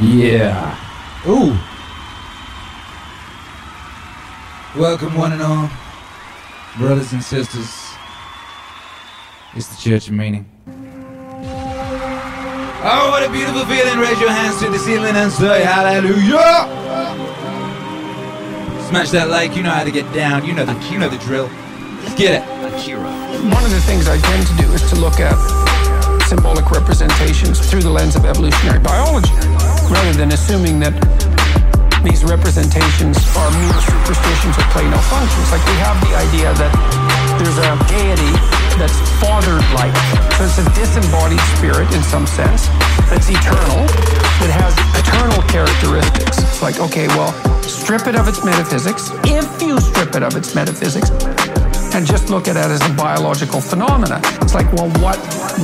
Yeah. Ooh. Welcome, one and all, brothers and sisters. It's the Church of Meaning. Oh, what a beautiful feeling! Raise your hands to the ceiling and say hallelujah! Smash that like, you know how to get down, you know the, you know the drill. Let's get it. Akira. One of the things I tend to do is to look at symbolic representations through the lens of evolutionary biology, rather than assuming that these representations are mere superstitions or play no functions. Like we have the idea that there's a deity that's father-like. So it's a disembodied spirit in some sense that's eternal, that has eternal characteristics. It's like, okay, well, strip it of its metaphysics. If you strip it of its metaphysics, and just look at it as a biological phenomena. It's like, well, what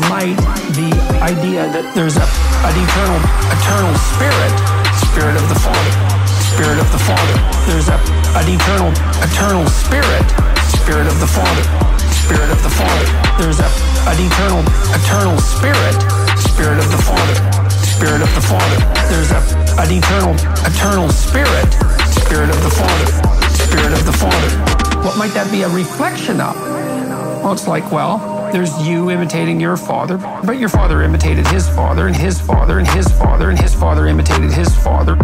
might the idea that there's a, an eternal, eternal spirit, spirit of the Father, spirit of the Father. There's a, an eternal, eternal spirit, spirit of the Father, spirit of the Father. There's a, an eternal, eternal spirit, spirit of the Father, spirit of the Father. There's a, an eternal, eternal spirit, spirit of the Father, spirit of the Father. What might that be a reflection of? Well, it's like, well, there's you imitating your father, but your father imitated his father, and his father, and his father, and his father imitated his father.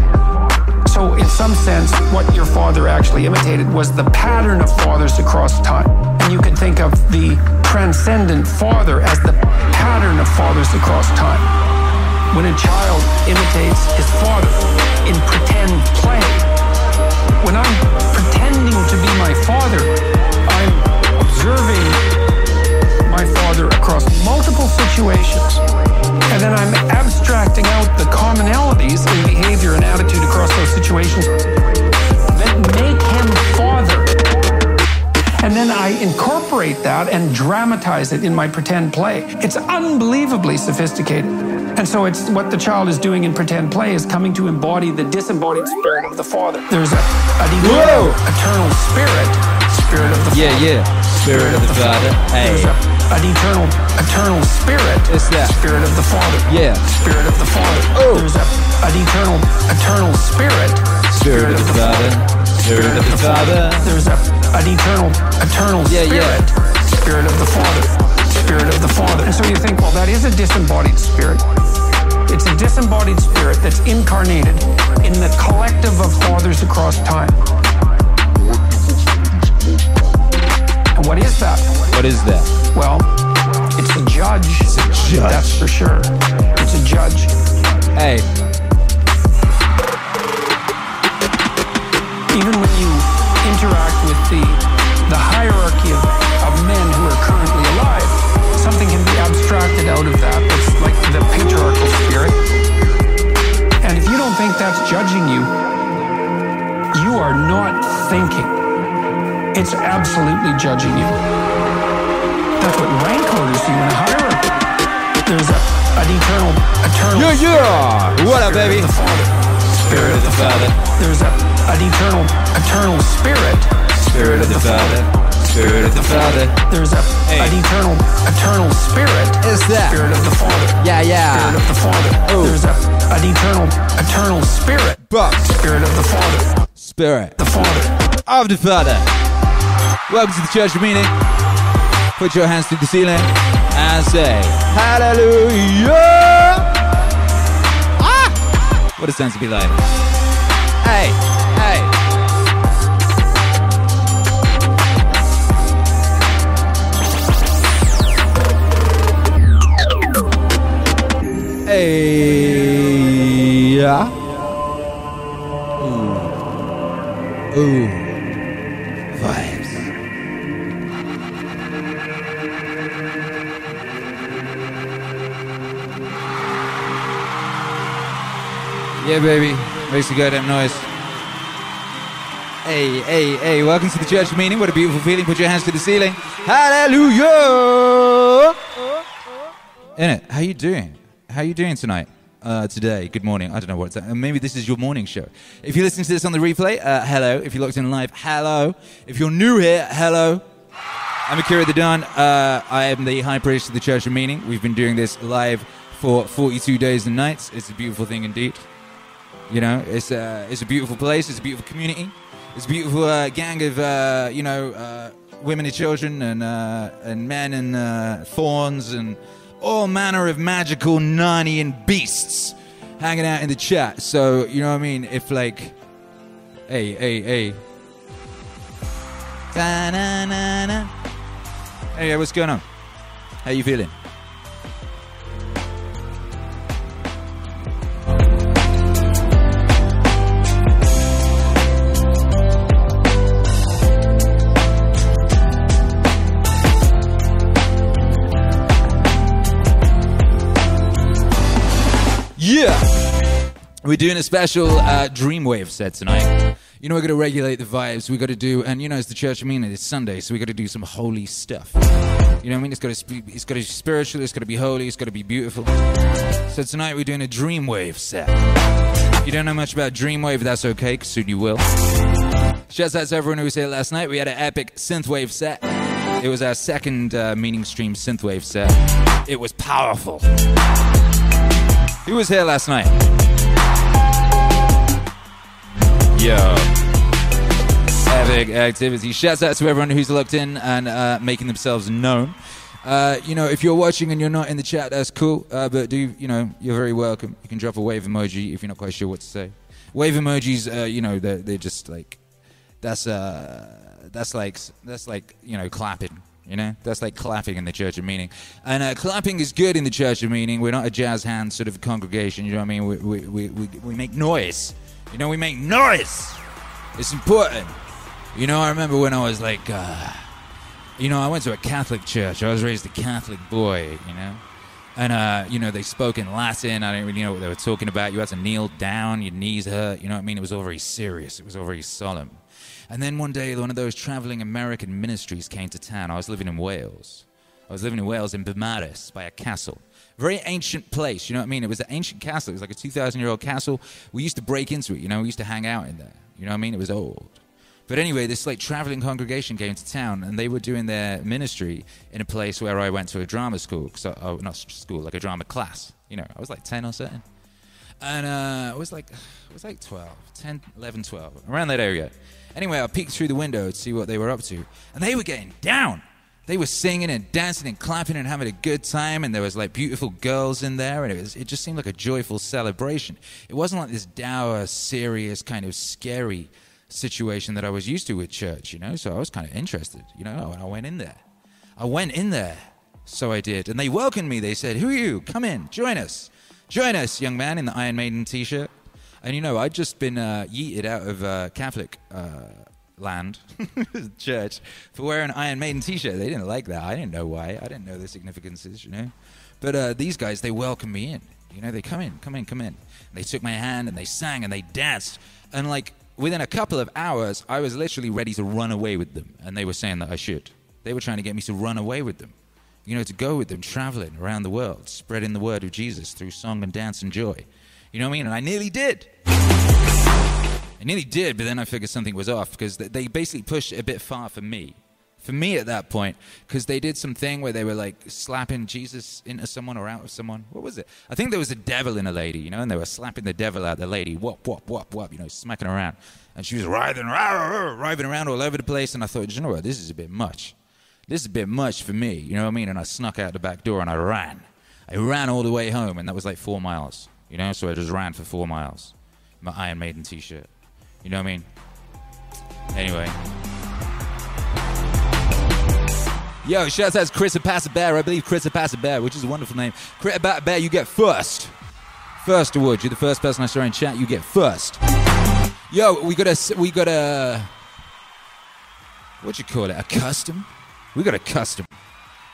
So, in some sense, what your father actually imitated was the pattern of fathers across time. And you can think of the transcendent father as the pattern of fathers across time. When a child imitates his father in pretend play, when I'm pretending to be my father, I'm observing my father across multiple situations. And then I'm abstracting out the commonalities in behavior and attitude across those situations that make him father. And then I incorporate that and dramatize it in my pretend play. It's unbelievably sophisticated. And so it's what the child is doing in pretend play is coming to embody the disembodied spirit of the father. There's a, an eternal, spirit, spirit of the Yeah, father. yeah. Spirit of the Father. Hey. An eternal, eternal spirit, It's that. spirit of the father. Yeah. Spirit of the father. Oh. There's a, an eternal, eternal spirit, Spirit of the Father. Spirit of the Father. There's a, an eternal, eternal Yeah, yeah. spirit, spirit of the father, spirit of the father. And so you think, well, that is a disembodied spirit. It's a disembodied spirit that's incarnated in the collective of fathers across time. What is that? What is that? Well, it's a judge. It's a judge. That's for sure. It's a judge. Hey. Even when you interact with the the hierarchy of, of men who are currently alive, something can be abstracted out of that. It's like the patriarchal spirit. And if you don't think that's judging you, you are not thinking. It's absolutely judging you. That's what rank orders you in a hierarchy. There's a, an eternal, eternal Yeah, yeah. What up, baby? the Spirit of the Father. There's a, an eternal, eternal spirit. Spirit of the Father. Spirit of the Father. There's a, Hey. an eternal, eternal spirit. Is that? Spirit of the Father. Yeah, yeah. Spirit of the Father. Oh. There's a, an eternal, eternal spirit. But Spirit of the Father. Spirit The Father. of the Father. Welcome to the Church of Meaning. Put your hands to the ceiling and say Hallelujah. Ah! What a sense to be like. Hey, hey. Hey, yeah. Ooh. Ooh. Yeah, baby. Makes a goddamn noise. Hey, hey, hey. Welcome to the church meeting. What a beautiful feeling. Put your hands to the ceiling. Hallelujah. In it. How you doing? How you doing tonight? Uh, today, good morning. I don't know what's that. Maybe this is your morning show. If you're listening to this on the replay, uh, hello. If you're locked in live, hello. If you're new here, hello. I'm Akira the Don. Uh, I am the high priest of the Church of Meaning. We've been doing this live for 42 days and nights. It's a beautiful thing indeed. You know, it's a, it's a beautiful place. It's a beautiful community. It's a beautiful uh, gang of, uh, you know, uh, women and children and, uh, and men and uh, thorns and all manner of magical Narnian beasts hanging out in the chat. So, you know what I mean? If, like, hey, hey, hey. Da-na-na-na. Hey, what's going on? How you feeling? We're doing a special uh, Dreamwave set tonight. You know, we're going to regulate the vibes. We've got to do, and you know, it's the Church of Meaning, it's Sunday, so we've got to do some holy stuff. You know what I mean? It's got to be, it's got to be spiritual, it's got to be holy, it's got to be beautiful. So tonight we're doing a Dreamwave set. If you don't know much about Dreamwave, that's okay, because soon you will. Shouts out to everyone who was here last night. We had an epic synthwave set. It was our second uh, Meaning Stream synthwave set. It was powerful. Who was here last night? Yo. Epic activity. Shouts out to everyone who's looked in and uh, making themselves known. Uh, you know, if you're watching and you're not in the chat, that's cool. Uh, but do you know, you're very welcome. You can drop a wave emoji if you're not quite sure what to say. Wave emojis, uh, you know, they're, they're just like that's uh, that's like that's like you know clapping. You know, that's like clapping in the Church of Meaning. And uh, clapping is good in the Church of Meaning. We're not a jazz hand sort of congregation. You know what I mean? We, we, we, we, we make noise. You know, we make noise. It's important. You know, I remember when I was like, uh, you know, I went to a Catholic church. I was raised a Catholic boy, you know. And, uh, you know, they spoke in Latin. I didn't really know what they were talking about. You had to kneel down, your knees hurt. You know what I mean? It was all very serious, it was all very solemn. And then one day, one of those traveling American ministries came to town. I was living in Wales. I was living in Wales in Beaumaris by a castle. Very ancient place, you know what I mean? It was an ancient castle. It was like a 2,000 year old castle. We used to break into it, you know, we used to hang out in there. You know what I mean? It was old. But anyway, this like traveling congregation came to town, and they were doing their ministry in a place where I went to a drama school. So, oh, not school, like a drama class. You know, I was like 10 or something. And uh, I was like, I was like 12, 10, 11, 12, around that area. Anyway, I peeked through the window to see what they were up to, and they were getting down. They were singing and dancing and clapping and having a good time, and there was like beautiful girls in there, and it was it just seemed like a joyful celebration. It wasn't like this dour, serious, kind of scary situation that I was used to with church, you know. So I was kind of interested, you know. And I went in there. I went in there, so I did, and they welcomed me. They said, "Who are you? Come in, join us, join us, young man in the Iron Maiden T-shirt." And you know, I'd just been uh, yeeted out of uh, Catholic uh, land, church, for wearing Iron Maiden T-shirt. They didn't like that. I didn't know why. I didn't know the significances, you know. But uh, these guys, they welcomed me in. You know, they come in, come in, come in. They took my hand and they sang and they danced. And like within a couple of hours, I was literally ready to run away with them. And they were saying that I should. They were trying to get me to run away with them. You know, to go with them, traveling around the world, spreading the word of Jesus through song and dance and joy. You know what I mean? And I nearly did. I nearly did, but then I figured something was off because they basically pushed it a bit far for me. For me at that point, because they did something where they were like slapping Jesus into someone or out of someone. What was it? I think there was a devil in a lady, you know, and they were slapping the devil out of the lady, whop, whop, whop, whop, you know, smacking around. And she was writhing, writhing around all over the place. And I thought, you know what, this is a bit much. This is a bit much for me, you know what I mean? And I snuck out the back door and I ran. I ran all the way home, and that was like four miles, you know, so I just ran for four miles. My Iron Maiden t shirt. You know what I mean? Anyway. Yo, shout out to Chris Bear. I believe Chris Bear, which is a wonderful name. Chris Bear, you get first. First award. You're the first person I saw in chat. You get first. Yo, we got a, we got a, what you call it? A custom? We got a custom.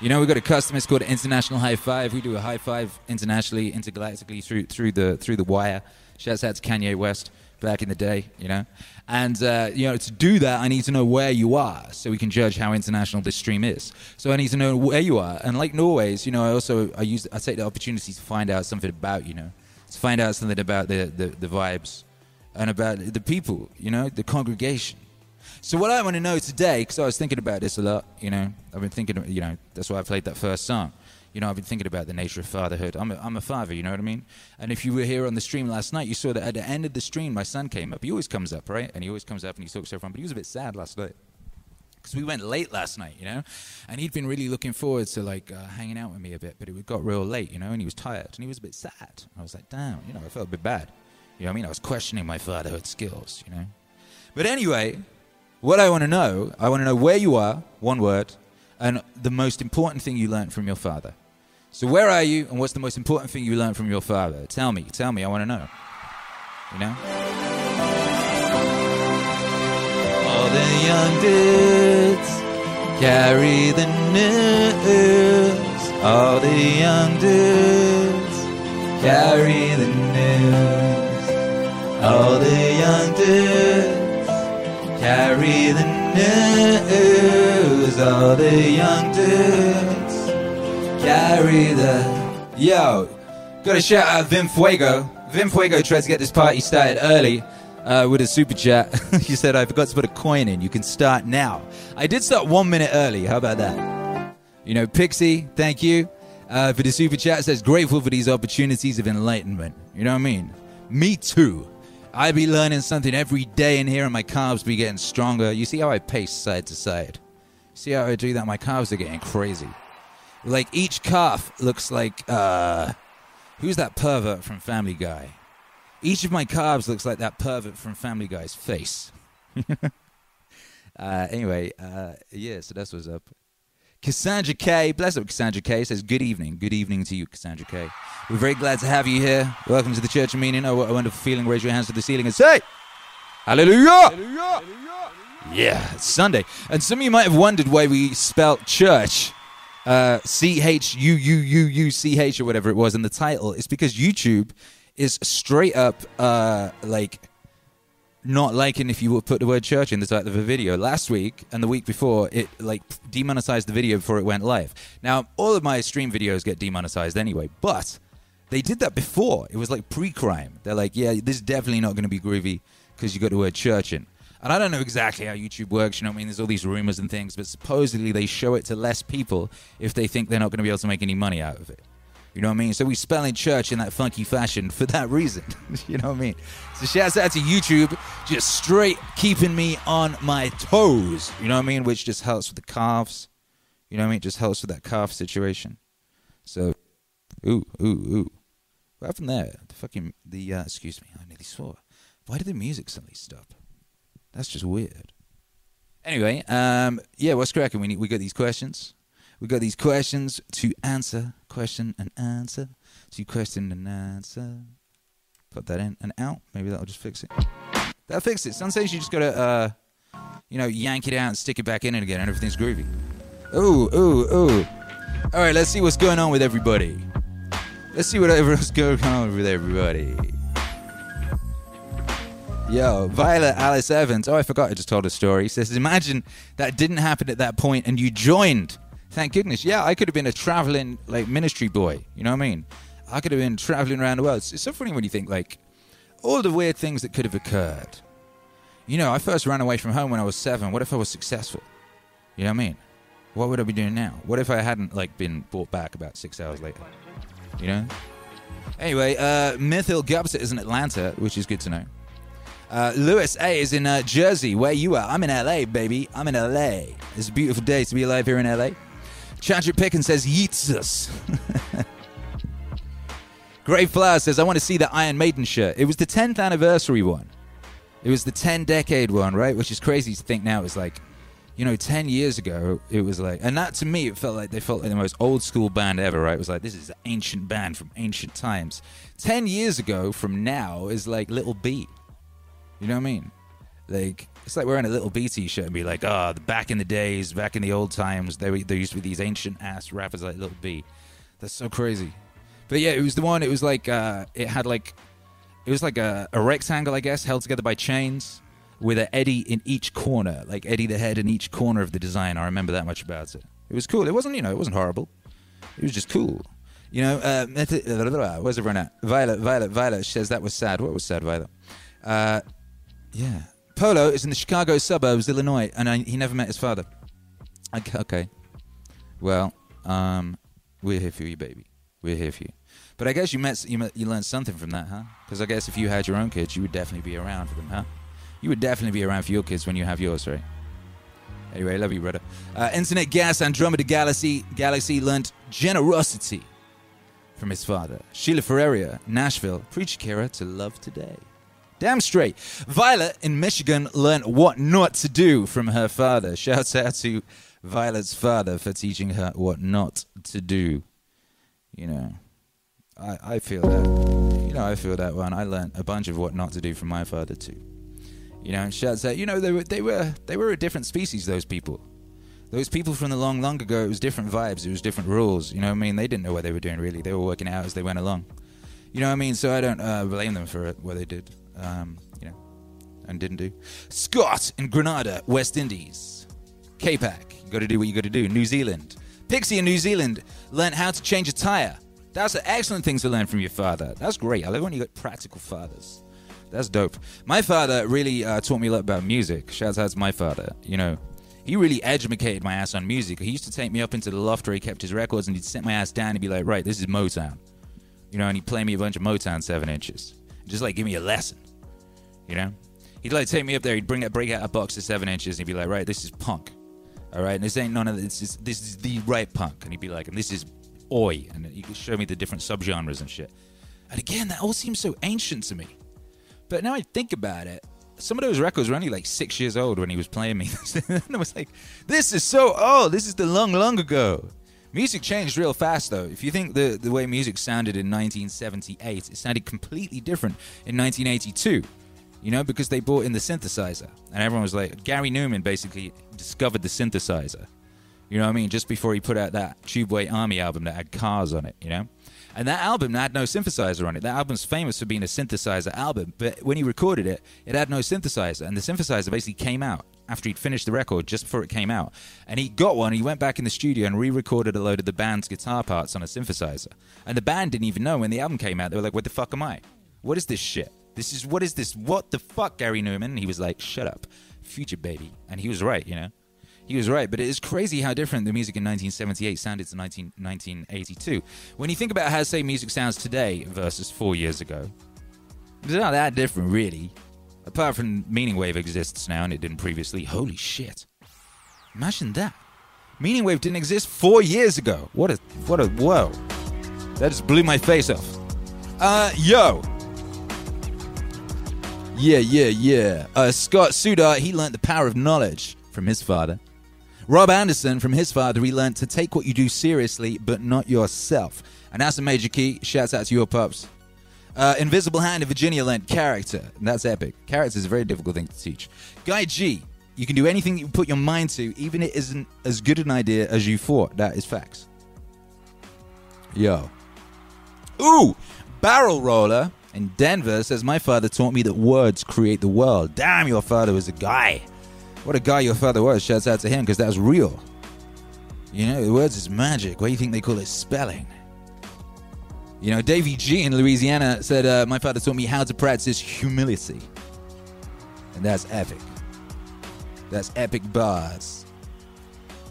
You know, we got a custom. It's called International High Five. We do a high five internationally, intergalactically through through the through the wire. Shouts out to Kanye West back in the day, you know. And uh, you know, to do that, I need to know where you are, so we can judge how international this stream is. So I need to know where you are. And like Norway's, you know, I also I use I take the opportunity to find out something about you know, to find out something about the the, the vibes and about the people, you know, the congregation. So what I want to know today, because I was thinking about this a lot, you know, I've been thinking, you know, that's why I played that first song. You know, I've been thinking about the nature of fatherhood. I'm a, I'm a father, you know what I mean? And if you were here on the stream last night, you saw that at the end of the stream, my son came up. He always comes up, right? And he always comes up and he talks to everyone, but he was a bit sad last night. Because we went late last night, you know? And he'd been really looking forward to, like, uh, hanging out with me a bit, but it got real late, you know? And he was tired and he was a bit sad. I was like, damn, you know, I felt a bit bad. You know what I mean? I was questioning my fatherhood skills, you know? But anyway, what I want to know, I want to know where you are, one word, and the most important thing you learned from your father. So where are you, and what's the most important thing you learned from your father? Tell me, tell me. I want to know. You know. All the young dudes carry the news. All the young dudes carry the news. All the young dudes carry the news. All the young dudes carry the. Yo, gotta shout out Vim Fuego. Vim Fuego tried to get this party started early uh, with a super chat. he said, I forgot to put a coin in. You can start now. I did start one minute early. How about that? You know, Pixie, thank you uh, for the super chat. Says, grateful for these opportunities of enlightenment. You know what I mean? Me too. I be learning something every day in here, and my calves be getting stronger. You see how I pace side to side? See how I do that? My calves are getting crazy. Like each calf looks like uh, who's that pervert from Family Guy? Each of my calves looks like that pervert from Family Guy's face. uh, anyway, uh, yeah, so that's what's up. Cassandra K, bless up Cassandra K, says, Good evening. Good evening to you, Cassandra K. We're very glad to have you here. Welcome to the Church of Meaning. Oh, what a wonderful feeling. Raise your hands to the ceiling and say, Hallelujah! Hallelujah! Yeah, it's Sunday. And some of you might have wondered why we spelt church uh, C H U U U U C H or whatever it was in the title. It's because YouTube is straight up uh, like not liking if you would put the word church in the title of a video. Last week and the week before, it like demonetized the video before it went live. Now, all of my stream videos get demonetized anyway, but they did that before. It was like pre-crime. They're like, yeah, this is definitely not going to be groovy because you got the word church in. And I don't know exactly how YouTube works, you know what I mean? There's all these rumors and things, but supposedly they show it to less people if they think they're not going to be able to make any money out of it. You know what I mean? So we spell in church in that funky fashion for that reason. you know what I mean? So shouts out to YouTube, just straight keeping me on my toes. You know what I mean? Which just helps with the calves. You know what I mean? Just helps with that calf situation. So, ooh, ooh, ooh. What happened there? The fucking, the, uh, excuse me, I nearly swore. Why did the music suddenly stop? That's just weird. Anyway, um, yeah, what's cracking? We need, we got these questions. We got these questions to answer. Question and answer. To question and answer. Put that in and out. Maybe that'll just fix it. That'll fix it. Sometimes you just gotta, uh, you know, yank it out and stick it back in again, and everything's groovy. Ooh, ooh, ooh. All right, let's see what's going on with everybody. Let's see what everyone's going on with everybody. Yo, Violet Alice Evans. Oh, I forgot I just told a story. He says, Imagine that didn't happen at that point and you joined. Thank goodness. Yeah, I could have been a traveling like ministry boy. You know what I mean? I could have been traveling around the world. It's, it's so funny when you think like all the weird things that could have occurred. You know, I first ran away from home when I was seven. What if I was successful? You know what I mean? What would I be doing now? What if I hadn't like been brought back about six hours later? You know? Anyway, uh, Mythil Gubset is in Atlanta, which is good to know. Uh, Lewis A is in uh, Jersey, where you are. I'm in LA, baby. I'm in LA. It's a beautiful day to be alive here in LA. Chadrick Pickens says, Yeetsus. Grey Flower says, I want to see the Iron Maiden shirt. It was the 10th anniversary one. It was the 10 decade one, right? Which is crazy to think now. It's like, you know, 10 years ago, it was like, and that to me, it felt like they felt like the most old school band ever, right? It was like, this is an ancient band from ancient times. 10 years ago from now is like Lil B. You know what I mean? Like, it's like wearing a Lil B t shirt and be like, oh, back in the days, back in the old times, there, there used to be these ancient ass rappers like Lil B. That's so crazy. But yeah, it was the one, it was like, uh, it had like, it was like a, a rectangle, I guess, held together by chains with an Eddie in each corner, like Eddie the head in each corner of the design. I remember that much about it. It was cool. It wasn't, you know, it wasn't horrible. It was just cool. You know, uh, where's everyone at? Violet, Violet, Violet says that was sad. What was sad, Violet? Uh, yeah. Polo is in the Chicago suburbs, Illinois, and I, he never met his father. Okay. Well, um, We're here for you, baby. We're here for you. But I guess you met you met, you learned something from that, huh? Because I guess if you had your own kids, you would definitely be around for them, huh? You would definitely be around for your kids when you have yours, right? Anyway, love you, brother. Uh, Internet Gas Andromeda Galaxy Galaxy learned generosity from his father. Sheila Ferreira, Nashville, preach Kira to love today. Damn straight. Violet in Michigan learned what not to do from her father. Shouts out to Violet's father for teaching her what not to do. You know, I, I feel that. You know, I feel that one. I learned a bunch of what not to do from my father too. You know, and shouts out. You know, they were they were they were a different species. Those people. Those people from the long, long ago, it was different vibes. It was different rules. You know what I mean? They didn't know what they were doing really. They were working out as they went along. You know what I mean? So I don't uh, blame them for what they did. Um, you know, and didn't do. Scott in Grenada, West Indies. K-Pac, you got to do what you got to do. New Zealand. Pixie in New Zealand learned how to change a tire. That's an excellent thing to learn from your father. That's great. I love when you got practical fathers. That's dope. My father really uh, taught me a lot about music. Shout out to my father. You know, he really educated my ass on music. He used to take me up into the loft where he kept his records and he'd sit my ass down and be like, right, this is Motown. You know, and he'd play me a bunch of Motown seven inches. Just like give me a lesson. You know? He'd like take me up there, he'd bring that break out a box of seven inches and he'd be like, right, this is punk. All right, and this ain't none of this. Is, this is the right punk. And he'd be like, and this is oi. And he could show me the different subgenres and shit. And again, that all seems so ancient to me. But now I think about it, some of those records were only like six years old when he was playing me. and I was like, this is so old. This is the long, long ago. Music changed real fast, though. If you think the, the way music sounded in 1978, it sounded completely different in 1982. You know, because they brought in the synthesizer. And everyone was like, Gary Numan basically discovered the synthesizer. You know what I mean? Just before he put out that Tubeway Army album that had cars on it, you know? And that album had no synthesizer on it. That album's famous for being a synthesizer album, but when he recorded it, it had no synthesizer. And the synthesizer basically came out after he'd finished the record, just before it came out. And he got one, he went back in the studio and re recorded a load of the band's guitar parts on a synthesizer. And the band didn't even know when the album came out. They were like, what the fuck am I? What is this shit? This is, what is this? What the fuck, Gary Numan? And he was like, shut up, future baby. And he was right, you know? He was right, but it is crazy how different the music in 1978 sounded to 19, 1982. When you think about how, say, music sounds today versus four years ago, it's not that different, really. Apart from Meaning Wave exists now and it didn't previously. Holy shit. Imagine that. Meaning Wave didn't exist four years ago. What a, what a, whoa. That just blew my face off. Uh, yo. Yeah, yeah, yeah. Uh, Scott Sudar, he learned the power of knowledge from his father. Rob Anderson, from his father, he learned to take what you do seriously, but not yourself. And that's a major key. Shouts out to your pups. Uh, Invisible Hand in Virginia learned character. And that's epic. Character is a very difficult thing to teach. Guy G, you can do anything you put your mind to, even if it isn't as good an idea as you thought. That is facts. Yo. Ooh, Barrel Roller in Denver says, My father taught me that words create the world. Damn, your father was a guy. What a guy your father was. Shouts out to him because that's real. You know, words is magic. Why do you think they call it spelling? You know, Davy G in Louisiana said, uh, My father taught me how to practice humility. And that's epic. That's epic bars.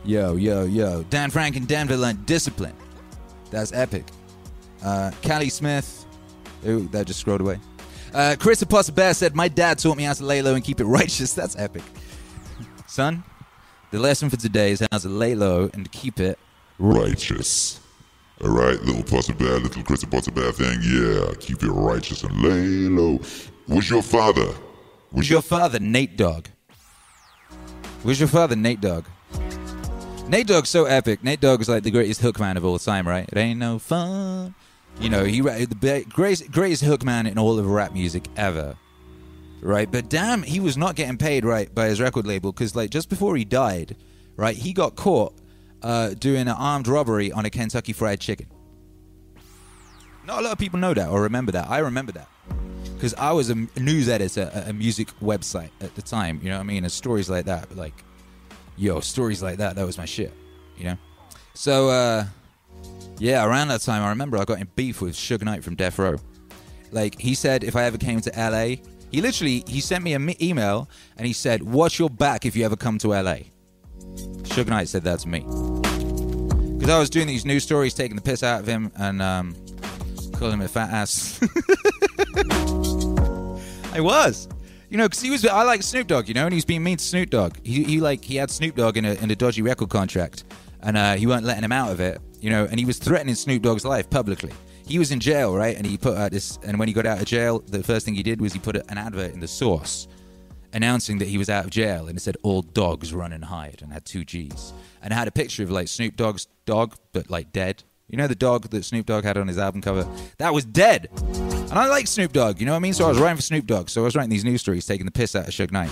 Yo, yo, yo. Dan Frank in Denver learned discipline. That's epic. Uh, Callie Smith. Ooh, that just scrolled away. Uh, Chris Apostle Bear said, My dad taught me how to lay low and keep it righteous. That's epic. Son, the lesson for today is how to lay low and keep it righteous. All right, little Potter Bear, little Chris Potter Bear thing. Yeah, keep it righteous and lay low. Was your father? Was your father Nate Dogg? Was your father Nate Dogg? Nate Dogg's so epic. Nate Dogg is like the greatest hook man of all time, right? It ain't no fun. You know, he the greatest, greatest hookman in all of rap music ever right? But damn, he was not getting paid right by his record label because, like, just before he died, right, he got caught uh, doing an armed robbery on a Kentucky Fried Chicken. Not a lot of people know that or remember that. I remember that because I was a news editor at a music website at the time. You know what I mean? And stories like that, like, yo, stories like that, that was my shit. You know? So, uh, yeah, around that time, I remember I got in beef with Suge Knight from Death Row. Like, he said if I ever came to LA, he literally he sent me an email and he said, "Watch your back if you ever come to LA." Suge Knight said that to me. Because I was doing these news stories, taking the piss out of him, and um, calling him a fat ass. I was. You know, because he was. I like Snoop Dogg, you know, and he was being mean to Snoop Dogg. He, he like he had Snoop Dogg in a in a dodgy record contract, and uh, he weren't letting him out of it. You know, and he was threatening Snoop Dogg's life publicly. He was in jail, right? And he put out this. And when he got out of jail, the first thing he did was he put an advert in the Source, announcing that he was out of jail, and it said "All dogs run and hide," and had two G's, and had a picture of like Snoop Dogg's dog, but like dead. You know the dog that Snoop Dogg had on his album cover? That was dead. And I like Snoop Dogg, you know what I mean? So I was writing for Snoop Dogg. So I was writing these news stories, taking the piss out of Suge Knight.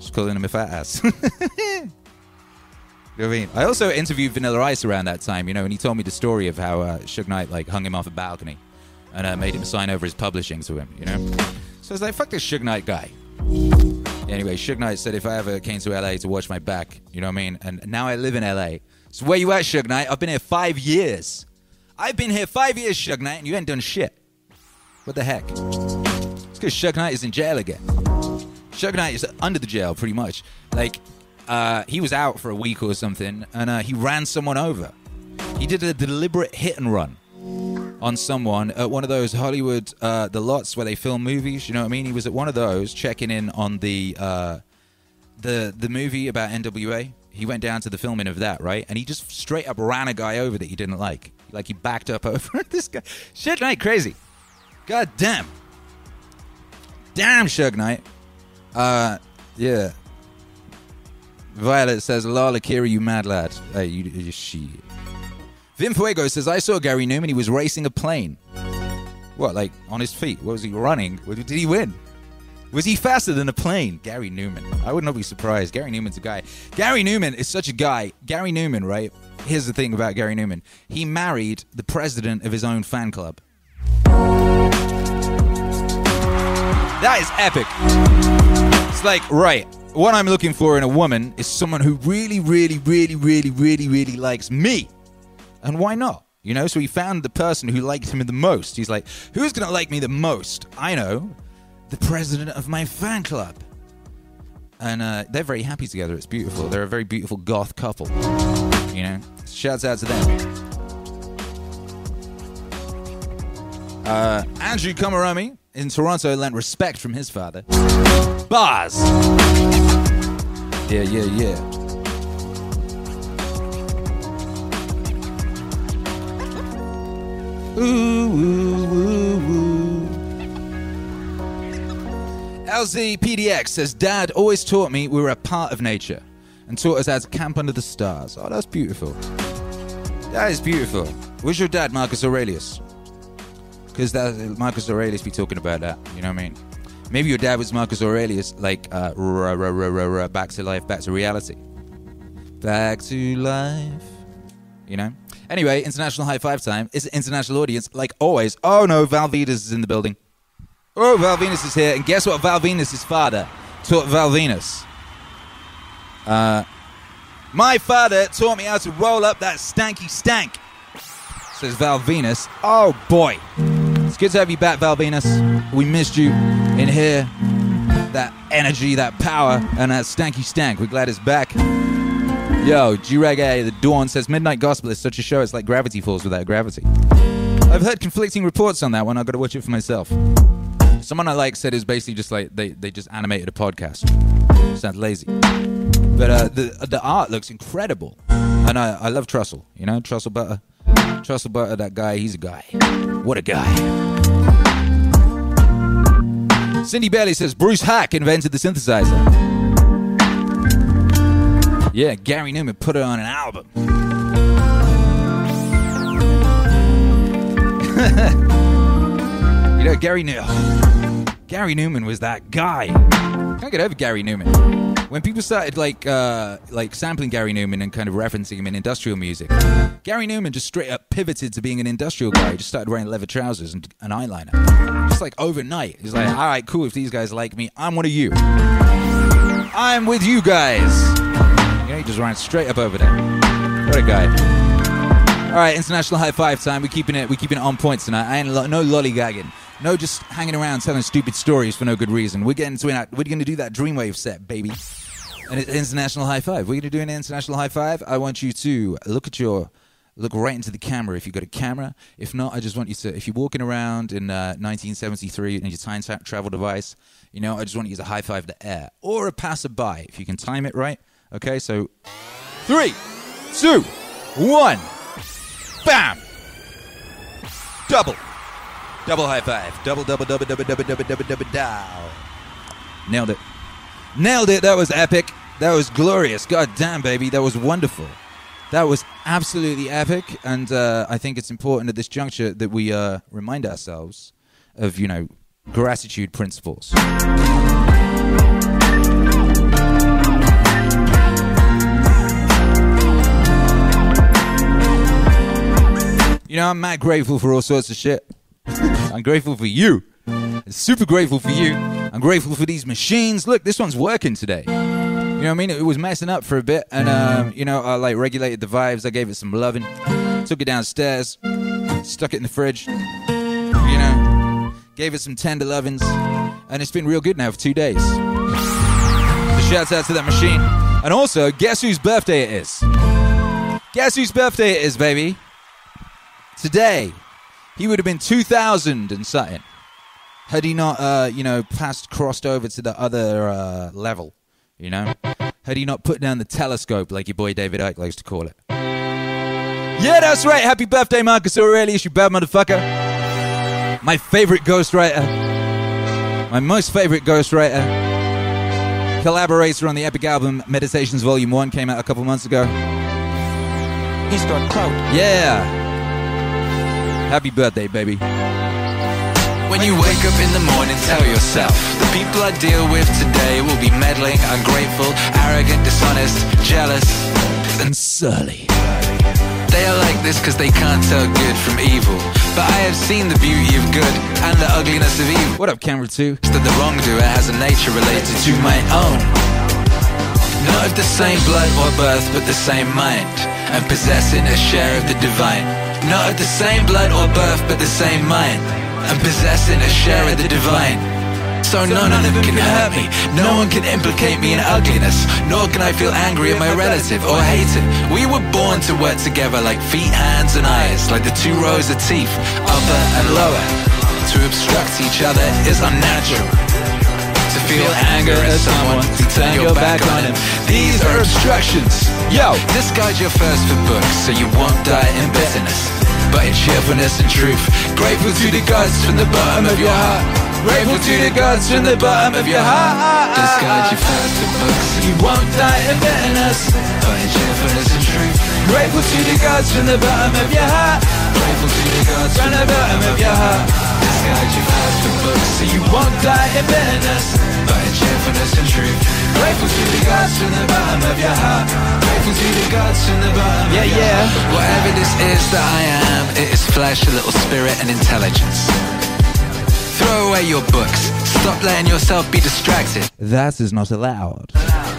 Just calling him a fat ass. you know what I mean? I also interviewed Vanilla Ice around that time, you know, and he told me the story of how uh, Suge Knight like hung him off a balcony and uh, made him sign over his publishing to him, you know? So I was like, fuck this Suge Knight guy. Anyway, Suge Knight said if I ever came to LA to watch my back, you know what I mean? And now I live in LA. So where you at, Suge Knight? I've been here five years. I've been here five years, Suge Knight, and you ain't done shit. What the heck? It's because Suge Knight is in jail again. Suge Knight is under the jail, pretty much. Like, uh, he was out for a week or something, and uh, he ran someone over. He did a deliberate hit and run on someone at one of those Hollywood, uh, the lots where they film movies. You know what I mean? He was at one of those checking in on the uh, the the movie about NWA. He went down to the filming of that, right? And he just straight up ran a guy over that he didn't like. Like he backed up over this guy. Suge Knight crazy. God damn. Damn, Suge Knight. Uh, yeah. Violet says, Lala Kira, you mad lad. Hey, you, you shit. Vim Fuego says, I saw Gary Numan. He was racing a plane. What, like on his feet? What was he running? Did he win? Was he faster than a plane? Gary Numan. I would not be surprised. Gary Numan's a guy. Gary Numan is such a guy. Gary Numan, right? Here's the thing about Gary Numan. He married the president of his own fan club. That is epic. It's like, right, what I'm looking for in a woman is someone who really, really, really, really, really, really likes me. And why not? You know, so he found the person who liked him the most. He's like, who's going to like me the most? I know, the president of my fan club. And uh, they're very happy together. It's beautiful. They're a very beautiful goth couple. You know, shouts out to them. Uh, Andrew Komaromi in Toronto lent respect from his father. Bars. Yeah, yeah, yeah. Ooh, ooh, ooh. LZPDX says, Dad always taught me we were a part of nature and taught us how to camp under the stars. Oh, that's beautiful. That is beautiful. Was your dad Marcus Aurelius? Because Marcus Aurelius be talking about that. You know what I mean? Maybe your dad was Marcus Aurelius, like uh, back to life, back to reality, back to life. You know. Anyway, international high five time. It's an international audience, like always. Oh no, Val Venus is in the building. Oh, Val Venus is here, and guess what? Val Venus' father taught Val Venus. Uh, my father taught me how to roll up that stanky stank. Says Val Venus. Oh boy, it's good to have you back, Val Venus. We missed you in here. That energy, that power, and that stanky stank. We're glad it's back. Yo, G Reggae, the Dawn says Midnight Gospel is such a show. It's like Gravity Falls without gravity. I've heard conflicting reports on that one. I've got to watch it for myself. Someone I like said is basically just like they, they just animated a podcast. Sounds lazy. But uh, the the art looks incredible, and I, I love Trussell. You know, Trussell Butter, Trussell Butter. That guy, he's a guy. What a guy. Cindy Bailey says Bruce Haack invented the synthesizer. Yeah, Gary Numan put it on an album. you know, Gary Numan. Gary Numan was that guy. Can't get over Gary Numan. When people started like uh, like sampling Gary Numan and kind of referencing him in industrial music, Gary Numan just straight up pivoted to being an industrial guy. He just started wearing leather trousers and an eyeliner, just like overnight. He's like, all right, cool. If these guys like me, I'm one of you. I'm with you guys. He just ran straight up over there. What a guy. All right, international high five time. We're keeping it. We're keeping it on point tonight. I ain't lo- no lollygagging. No, just hanging around telling stupid stories for no good reason. We're getting to it. We're going to do that Dreamwave set, baby. And it's international high five. We're going to do an international high five. I want you to look at your look right into the camera if you've got a camera. If not, I just want you to, if you're walking around in uh, 1973 and your time tra- travel device, you know, I just want you to high five the air or a passerby if you can time it right. Okay, so three, two, one, bam, double, double high five, double, double, double, double, double, double, double, double, double. Nailed it. Nailed it. That was epic. That was glorious. God damn, baby. That was wonderful. That was absolutely epic. And uh, I think it's important at this juncture that we uh, remind ourselves of, you know, gratitude principles. You know, I'm mad grateful for all sorts of shit. I'm grateful for you. Super grateful for you. I'm grateful for these machines. Look, this one's working today. You know what I mean? It was messing up for a bit, and um, you know, I like regulated the vibes. I gave it some loving. Took it downstairs, stuck it in the fridge. You know, gave it some tender lovings, and it's been real good now for two days. So shouts out to that machine. And also, guess whose birthday it is? Guess whose birthday it is, baby? Today. He would have been 2000 and something had he not, uh, you know, passed, crossed over to the other uh, level, you know? Had he not put down the telescope, like your boy David Icke likes to call it. Yeah, that's right. Happy birthday, Marcus Aurelius, you bad motherfucker. My favorite ghostwriter. My most favorite ghostwriter. Collaborator on the epic album Meditations Volume 1 came out a couple months ago. He's got clout. Yeah. Happy birthday, baby. When you wake up in the morning, tell yourself the people I deal with today will be meddling, ungrateful, arrogant, dishonest, jealous, And surly. They are like this because they can't tell good from evil. But I have seen the beauty of good and the ugliness of evil. What up, camera 2? That the wrongdoer has a nature related to my own. Not of the same blood or birth, but the same mind, and possessing a share of the divine. Not of the same blood or birth, but the same mind, and possessing a share of the divine. So none of them can hurt me. No one can implicate me in ugliness. Nor can I feel angry at my relative or hate it. We were born to work together like feet, hands, and eyes, like the two rows of teeth, upper and lower. To obstruct each other is unnatural. To feel anger at someone, to turn your back on him. These are obstructions. Yo, discard your thirst for books so you won't die in bitterness. But in cheerfulness and truth, grateful to the gods from the bottom of your heart. Grateful to the gods from the bottom of your heart. Discard your thirst for books so you won't die in bitterness. But in cheerfulness and truth, grateful to the gods from the bottom of your heart. Grateful to the gods from the bottom of your heart. Discard your thirst for books so you won't die in bitterness. But in cheerfulness and truth, grateful to the gods from the bottom of your heart. Grateful to the gods from the bottom Yeah, yeah. Whatever this is that I am, it is flesh, a little spirit, and intelligence. Throw away your books. Stop letting yourself be distracted. That is not allowed.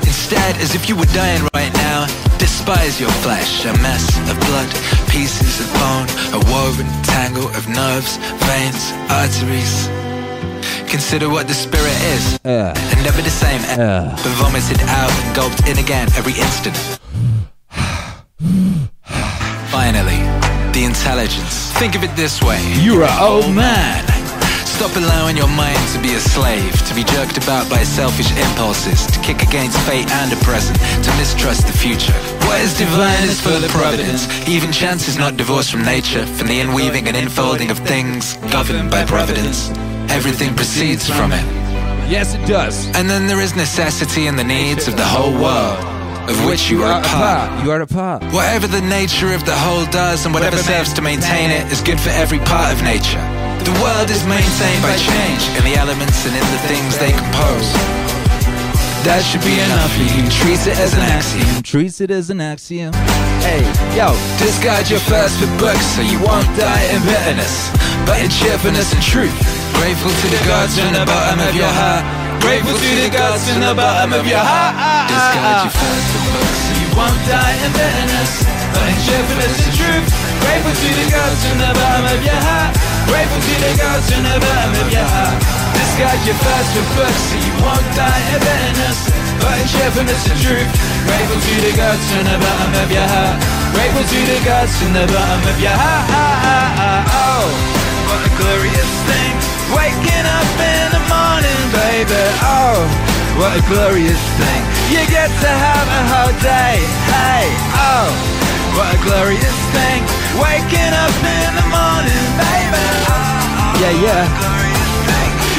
Instead, as if you were dying right now, despise your flesh, a mess of blood, pieces of bone, a woven tangle of nerves, veins, arteries. Consider what the spirit is, Uh, and never the same, Uh. but vomited out and gulped in again every instant. Finally, the intelligence. Think of it this way. You're a old man. Stop allowing your mind to be a slave, to be jerked about by selfish impulses, to kick against fate and the present, to mistrust the future. What is divine is of providence. Even chance is not divorced from nature, from the inweaving and infolding of things governed by providence. Everything proceeds from it. Yes, it does. And then there is necessity and the needs of the whole world, of which you are a part. You are a part. Whatever the nature of the whole does and whatever serves to maintain it is good for every part of nature. The world is maintained by change in the elements and in the things they compose. That should be enough for you. Treat it as an axiom. Treats it as an axiom. Hey, yo. Discard your thirst for books so you won't die in bitterness, but in cheerfulness and truth. Grateful to the gods from the bottom of your heart. Grateful to the gods from the bottom of your heart. Discard your thirst for books so you won't die in bitterness, but in cheerfulness and truth. Grateful to the gods from the bottom of your heart. Grateful to the gods from the bottom of your heart. Discard your thirst for books so you won't die in bitterness, but in cheerfulness and truth. Grateful to the gods from the bottom of your heart. Grateful to the gods from the bottom of your heart. Oh, what a glorious thing. Waking up in the morning, baby. Oh, what a glorious thing. You get to have a whole day. Hey, oh, what a glorious thing. Waking up in the morning, baby. Yeah, yeah.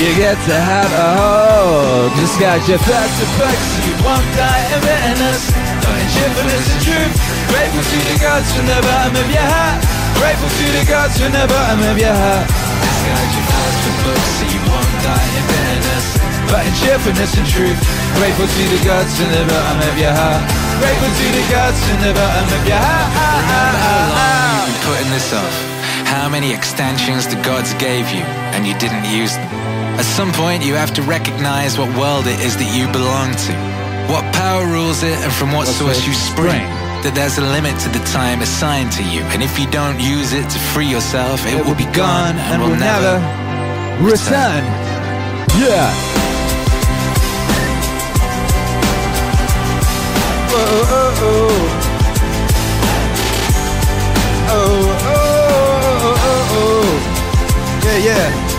You get to have a whole. Just got your That's the books, you won't die of bitterness. Dying cheerfulness and truth. Grateful to the gods from the bottom of your heart. Grateful to the gods from the bottom of your heart. Disguise your past for books so you won't die in bitterness. But in cheerfulness and truth. Grateful to the gods from the bottom of your heart. Grateful to the gods from the bottom of your heart. Been putting this off. How many extensions the gods gave you and you didn't use them? At some point, you have to recognize what world it is that you belong to, what power rules it, and from what source you spring. That there's a limit to the time assigned to you, and if you don't use it to free yourself, it, will be gone and will never. return. Yeah. Uh, uh, uh, oh, oh, oh. Oh, Yeah, yeah.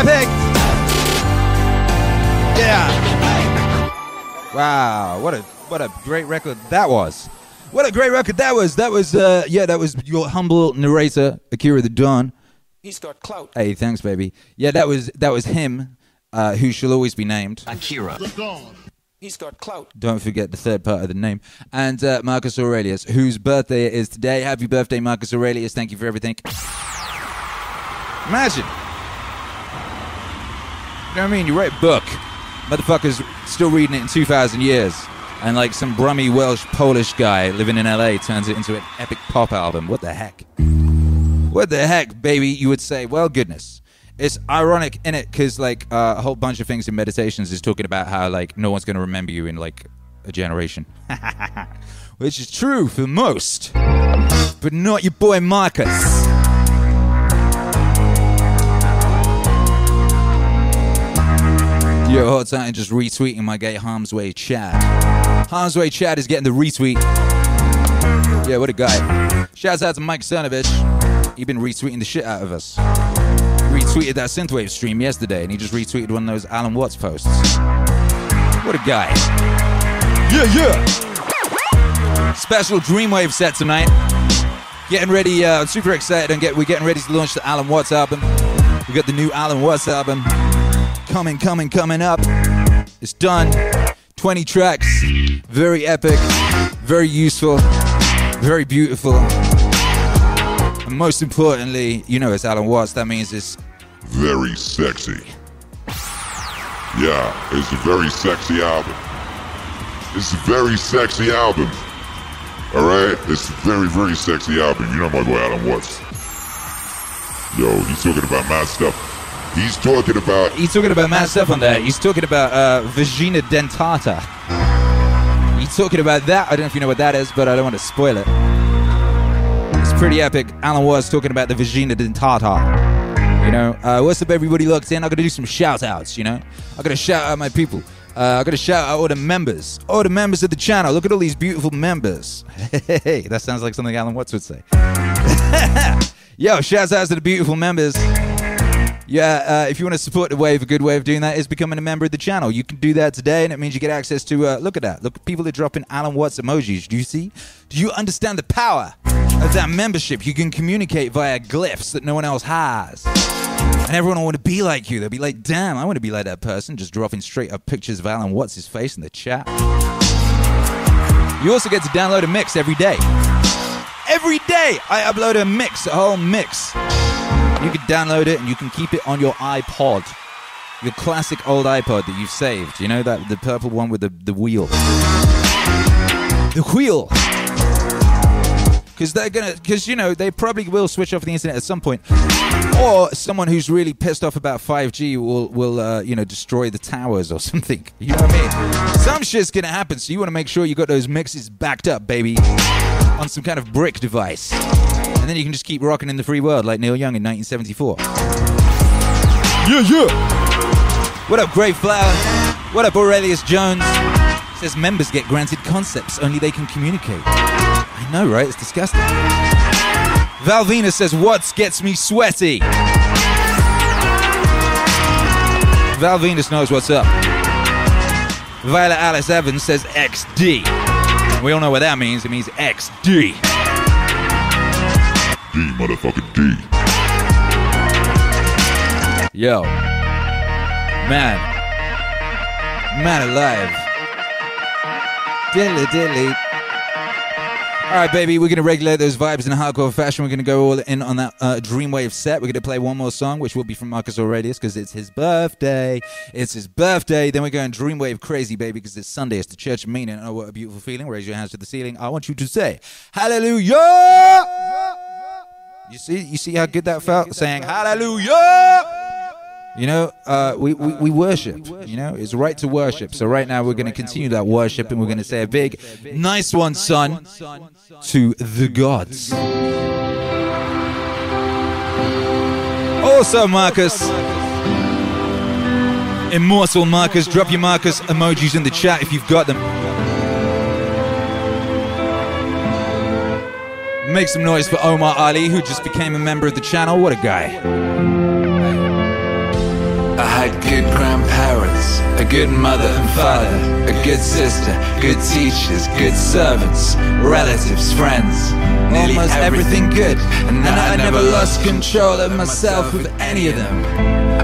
Epic. Yeah. Wow, what a what a great record that was. What a great record that was. That was uh yeah, that was your humble narrator, Akira the Don. He's got clout. Hey, thanks baby. Yeah, that was that was him, uh, who shall always be named. Akira. He's got clout. Don't forget the third part of the name. And uh, Marcus Aurelius, whose birthday it is today. Happy birthday, Marcus Aurelius. Thank you for everything. Imagine. You know what I mean? You write a book. Motherfuckers still reading it in 2,000 years. And like some brummy Welsh Polish guy living in LA turns it into an epic pop album. What the heck? What the heck, baby? You would say, well, goodness. It's ironic in it because like uh, a whole bunch of things in meditations is talking about how like no one's going to remember you in like a generation, which is true for most, but not your boy Marcus. Yo, hot time just retweeting my gay Harm's Way Chad. Harm's Way Chad is getting the retweet. Yeah, what a guy. Shouts out to Mike Cernovich. He's been retweeting the shit out of us. Retweeted that synthwave stream yesterday, and he just retweeted one of those Alan Watts posts. What a guy. Yeah, yeah. Special Dreamwave set tonight. Getting ready, uh, I'm super excited and get we're getting ready to launch the Alan Watts album. We got the new Alan Watts album coming, coming, coming up. It's done. 20 tracks. Very epic, very useful, very beautiful. And most importantly, you know it's Alan Watts. That means it's Very sexy. Yeah, it's a very sexy album. It's a very sexy album. Alright? It's a very, very sexy album. You know my boy Alan Watts. Yo, he's talking about my stuff. He's talking about He's talking about mad stuff on that. He's talking about uh, vagina dentata. He's talking about that. I don't know if you know what that is, but I don't want to spoil it. It's pretty epic. Alan was talking about the vagina dentata. You know, uh, what's up, everybody locked in? I'm gonna do some shout outs. You know, I'm gonna shout out my people. Uh, I'm gonna shout out all the members, all the members of the channel. Look at all these beautiful members. Hey, that sounds like something Alan Watts would say. Yo, shouts out to the beautiful members. Yeah, uh, if you want to support the wave, a good way of doing that is becoming a member of the channel. You can do that today, and it means you get access to. Uh, look at that! Look, people are dropping Alan Watts emojis. Do you see? Do you understand the power of that membership? You can communicate via glyphs that no one else has, and everyone will want to be like you. They'll be like, "Damn, I want to be like that person." Just dropping straight up pictures of Alan What's His face in the chat. You also get to download a mix every day. Every day, I upload a mix, a whole mix. You can download it and you can keep it on your iPod. Your classic old iPod that you've saved. You know that the purple one with the, the wheel. The wheel. Because they're gonna, because you know they probably will switch off the internet at some point, or someone who's really pissed off about 5G will will uh, you know destroy the towers or something. You know what I mean? Some shit's gonna happen, so you want to make sure you got those mixes backed up, baby, on some kind of brick device, and then you can just keep rocking in the free world like Neil Young in 1974. Yeah, yeah. What up, Great Flower? What up, Aurelius Jones? says members get granted concepts only they can communicate. I know, right? It's disgusting. Val Venis says, What gets me sweaty? Val Venis knows what's up. Violet Alice Evans says XD. We all know what that means. It means XD. D, motherfucker D. Yo. Man. Man alive. Dilly dilly. All right, baby, we're going to regulate those vibes in a hardcore fashion. We're going to go all in on that uh, Dreamwave set. We're going to play one more song, which will be from Marcus Aurelius because it's his birthday. It's his birthday. Then we're going Dreamwave crazy, baby, because it's Sunday. It's the church of meaning. Oh, what a beautiful feeling. Raise your hands to the ceiling. I want you to say, Hallelujah! You see, you see how good that felt? Saying Hallelujah! You know, uh, we, we, we worship. You know, it's right to worship. So right now we're going to continue that worship and we're going to say a big, nice one, son, to the gods. Also, Marcus, immortal Marcus, drop your Marcus emojis in the chat if you've got them. Make some noise for Omar Ali, who just became a member of the channel. What a guy. I had good grandparents, a good mother and father, a good sister, good teachers, good servants, relatives, friends, nearly Almost everything, good. And then I, never lost control of myself with any of them.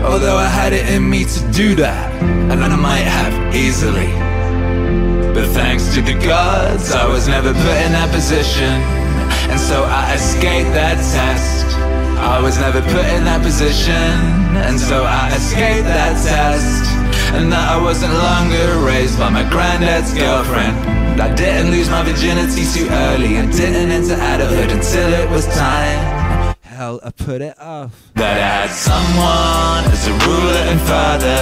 Although I had it in me to do that, and I might have easily. But thanks to the gods, I was never put in that position. And so I escaped that test. I was never put in that position. And so I escaped that test. And that I wasn't longer raised by my granddad's girlfriend. I didn't lose my virginity too early and didn't enter adulthood until it was time Hell, I put it off. that I had someone as a ruler and father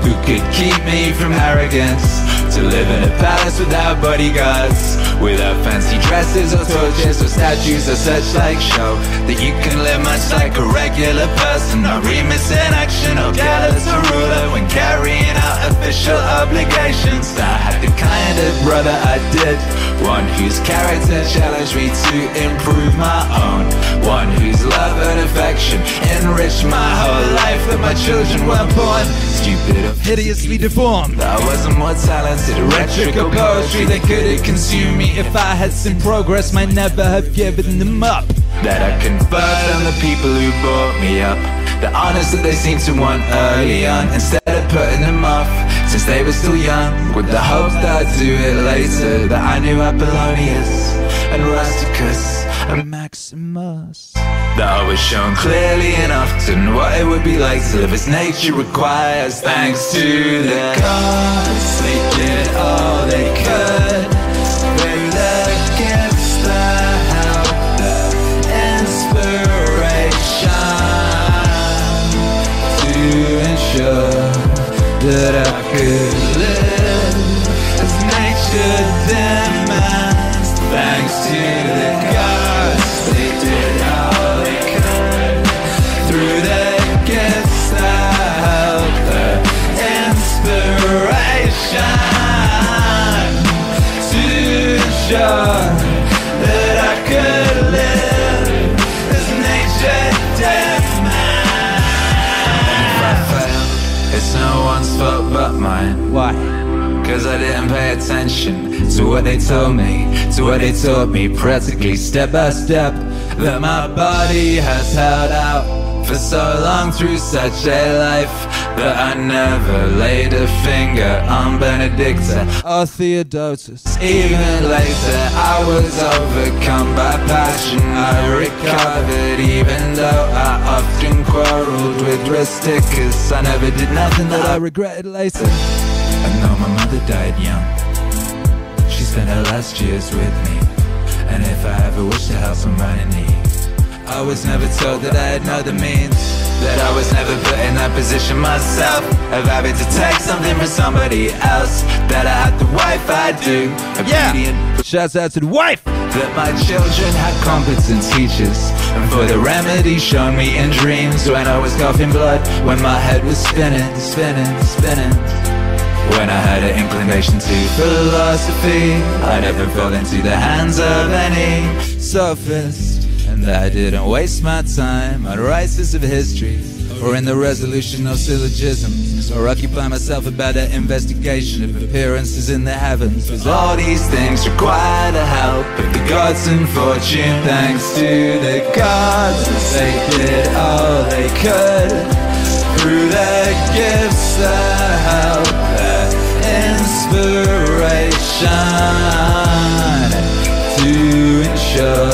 who could keep me from arrogance. To live in a palace without bodyguards, without fancy dresses or torches or statues or such like show. That you can live much like a regular person, not remiss in action or callous or ruler when carrying out official obligations. I had the kind of brother I did, one whose character challenged me to improve my own, one whose love and affection enriched my whole life. That my children weren't born stupid or Hideously deformed. I wasn't more talented rhetoric or poetry that could have consumed me if I had seen progress, might never have given them up. that I conferred on the people who brought me up. The honors that they seemed to want early on Instead of putting them off Since they were still young With the hope that I'd do it later That I knew Apollonius and Rusticus and Maximus. that I was shown clearly and often what it would be like to live as nature requires. Thanks to the gods, they did all they could. That I could attention to what they told me, to what they taught me, practically step by step. That my body has held out for so long through such a life that I never laid a finger on Benedicta. or Theodotus. Even later, I was overcome by passion. I recovered, even though I often quarreled with Rusticus. I never did nothing that I regretted later. I know my mother died young. She spent her last years with me. And if I ever wish to help someone in need, I was never told that I had no the means. That I was never put in that position myself of having to take something from somebody else. That I had the wife I do, obedient. yeah. Shouts out to the wife. That my children had competent teachers And for the remedy shown me in dreams When I was coughing blood When my head was spinning, spinning, spinning When I had an inclination to philosophy, I never fell into the hands of any sophist. And that I didn't waste my time on rises of history or in the resolution of syllogisms or occupy myself about the investigation of appearances in the heavens. Cause all these things require the help of the gods and fortune. Thanks to the gods, they did all they could through their gifts, the help, the inspiration to ensure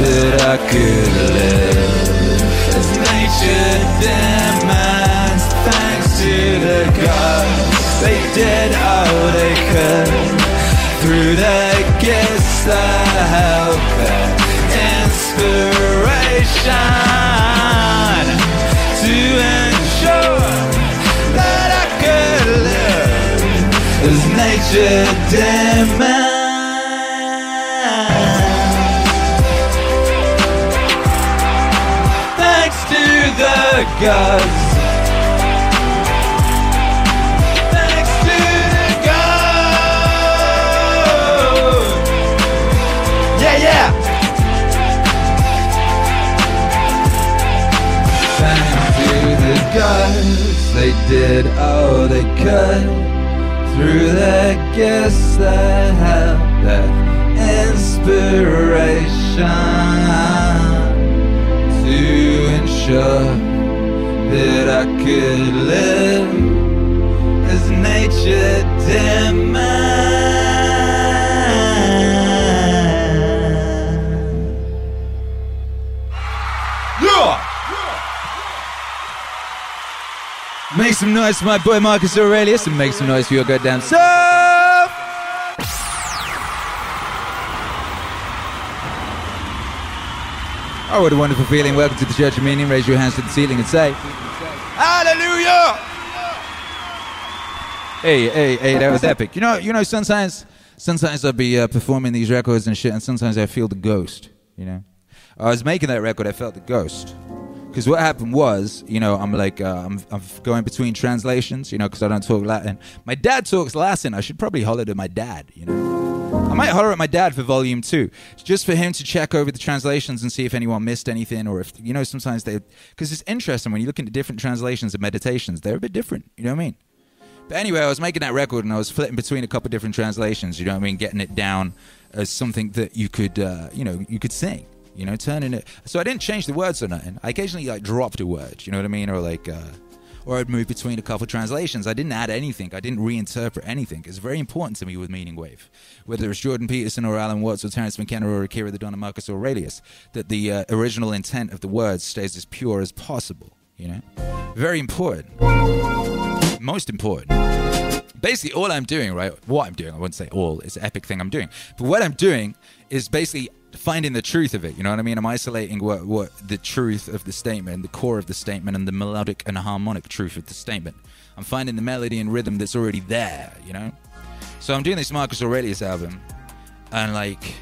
that I could live as nature demands. Thanks to the gods, they did all they could through their gifts, the help, inspiration as nature demands. the gods. Thanks to the gods. Yeah, yeah. Thanks to the gods, they did all they could through their gifts that help that inspiration to ensure that I could live as nature demands. Make some noise for my boy Marcus Aurelius and make some noise for your goddamn self! Oh, what a wonderful feeling. Welcome to the Church of Meaning. Raise your hands to the ceiling and say, Hallelujah! Hey, hey, hey, that was epic. You know, you know, sometimes, sometimes I'll be uh, performing these records and shit, and sometimes I feel the ghost, you know? I was making that record, I felt the ghost. Because what happened was, you know, I'm like, uh, I'm, I'm going between translations, you know, because I don't talk Latin. My dad talks Latin. I should probably holler to my dad, you know? I might holler at my dad for volume two, just for him to check over the translations and see if anyone missed anything, or if you know, sometimes they, because it's interesting when you look into different translations of meditations, they're a bit different. You know what I mean? But anyway, I was making that record and I was flitting between a couple different translations. You know what I mean? Getting it down as something that you could, uh, you know, you could sing. You know, turning it. So I didn't change the words or nothing. I occasionally like dropped a word. You know what I mean? Or like. Uh, or I'd move between a couple translations. I didn't add anything. I didn't reinterpret anything. It's very important to me with Meaning Wave, whether it's Jordan Peterson or Alan Watts or Terence McKenna or Akira the Don or Marcus Aurelius, that the uh, original intent of the words stays as pure as possible. You know, very important. Most important. Basically, all I'm doing, right? What I'm doing, I wouldn't say all. It's an epic thing I'm doing, but what I'm doing is basically finding the truth of it. You know what I mean? I'm isolating what, what the truth of the statement, the core of the statement, and the melodic and harmonic truth of the statement. I'm finding the melody and rhythm that's already there. You know. So I'm doing this Marcus Aurelius album, and like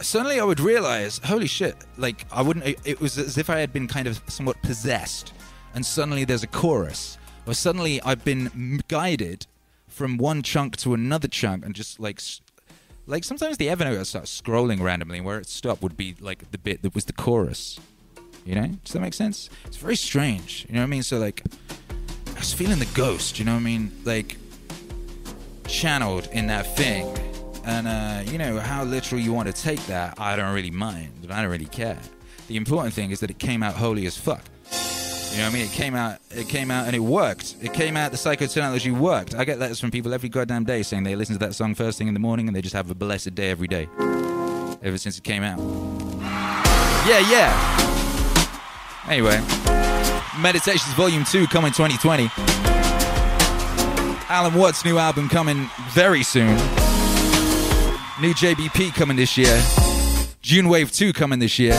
suddenly I would realize, holy shit! Like I wouldn't. It, it was as if I had been kind of somewhat possessed, and suddenly there's a chorus, or suddenly I've been guided from one chunk to another chunk, and just like like sometimes the Evernote starts scrolling randomly, and where it stopped would be like the bit that was the chorus. You know? Does that make sense? It's very strange. You know what I mean? So like, I was feeling the ghost. You know what I mean? Like channeled in that thing, and uh, you know how literal you want to take that. I don't really mind, I don't really care. The important thing is that it came out holy as fuck. You know what I mean? It came out, it came out, and it worked. It came out. The psychotechnology worked. I get letters from people every goddamn day saying they listen to that song first thing in the morning and they just have a blessed day every day. Ever since it came out. Yeah, yeah. Anyway, Meditations Volume Two coming 2020. Alan Watts' new album coming very soon. New JBP coming this year. June Wave 2 coming this year.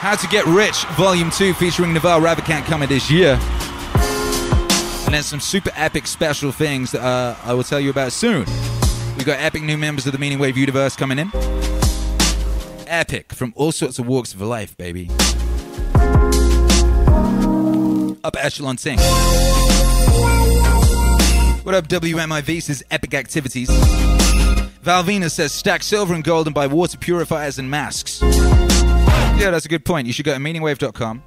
How to Get Rich Volume 2 featuring Naval Ravikant coming this year. And then some super epic special things that uh, I will tell you about soon. We've got epic new members of the Meaning Wave universe coming in. Epic from all sorts of walks of life, baby. upper echelon thing. What up, WMIV? Says epic activities. Valvina says stack silver and gold and buy water purifiers and masks. Yeah, that's a good point. You should go to meaningwave.com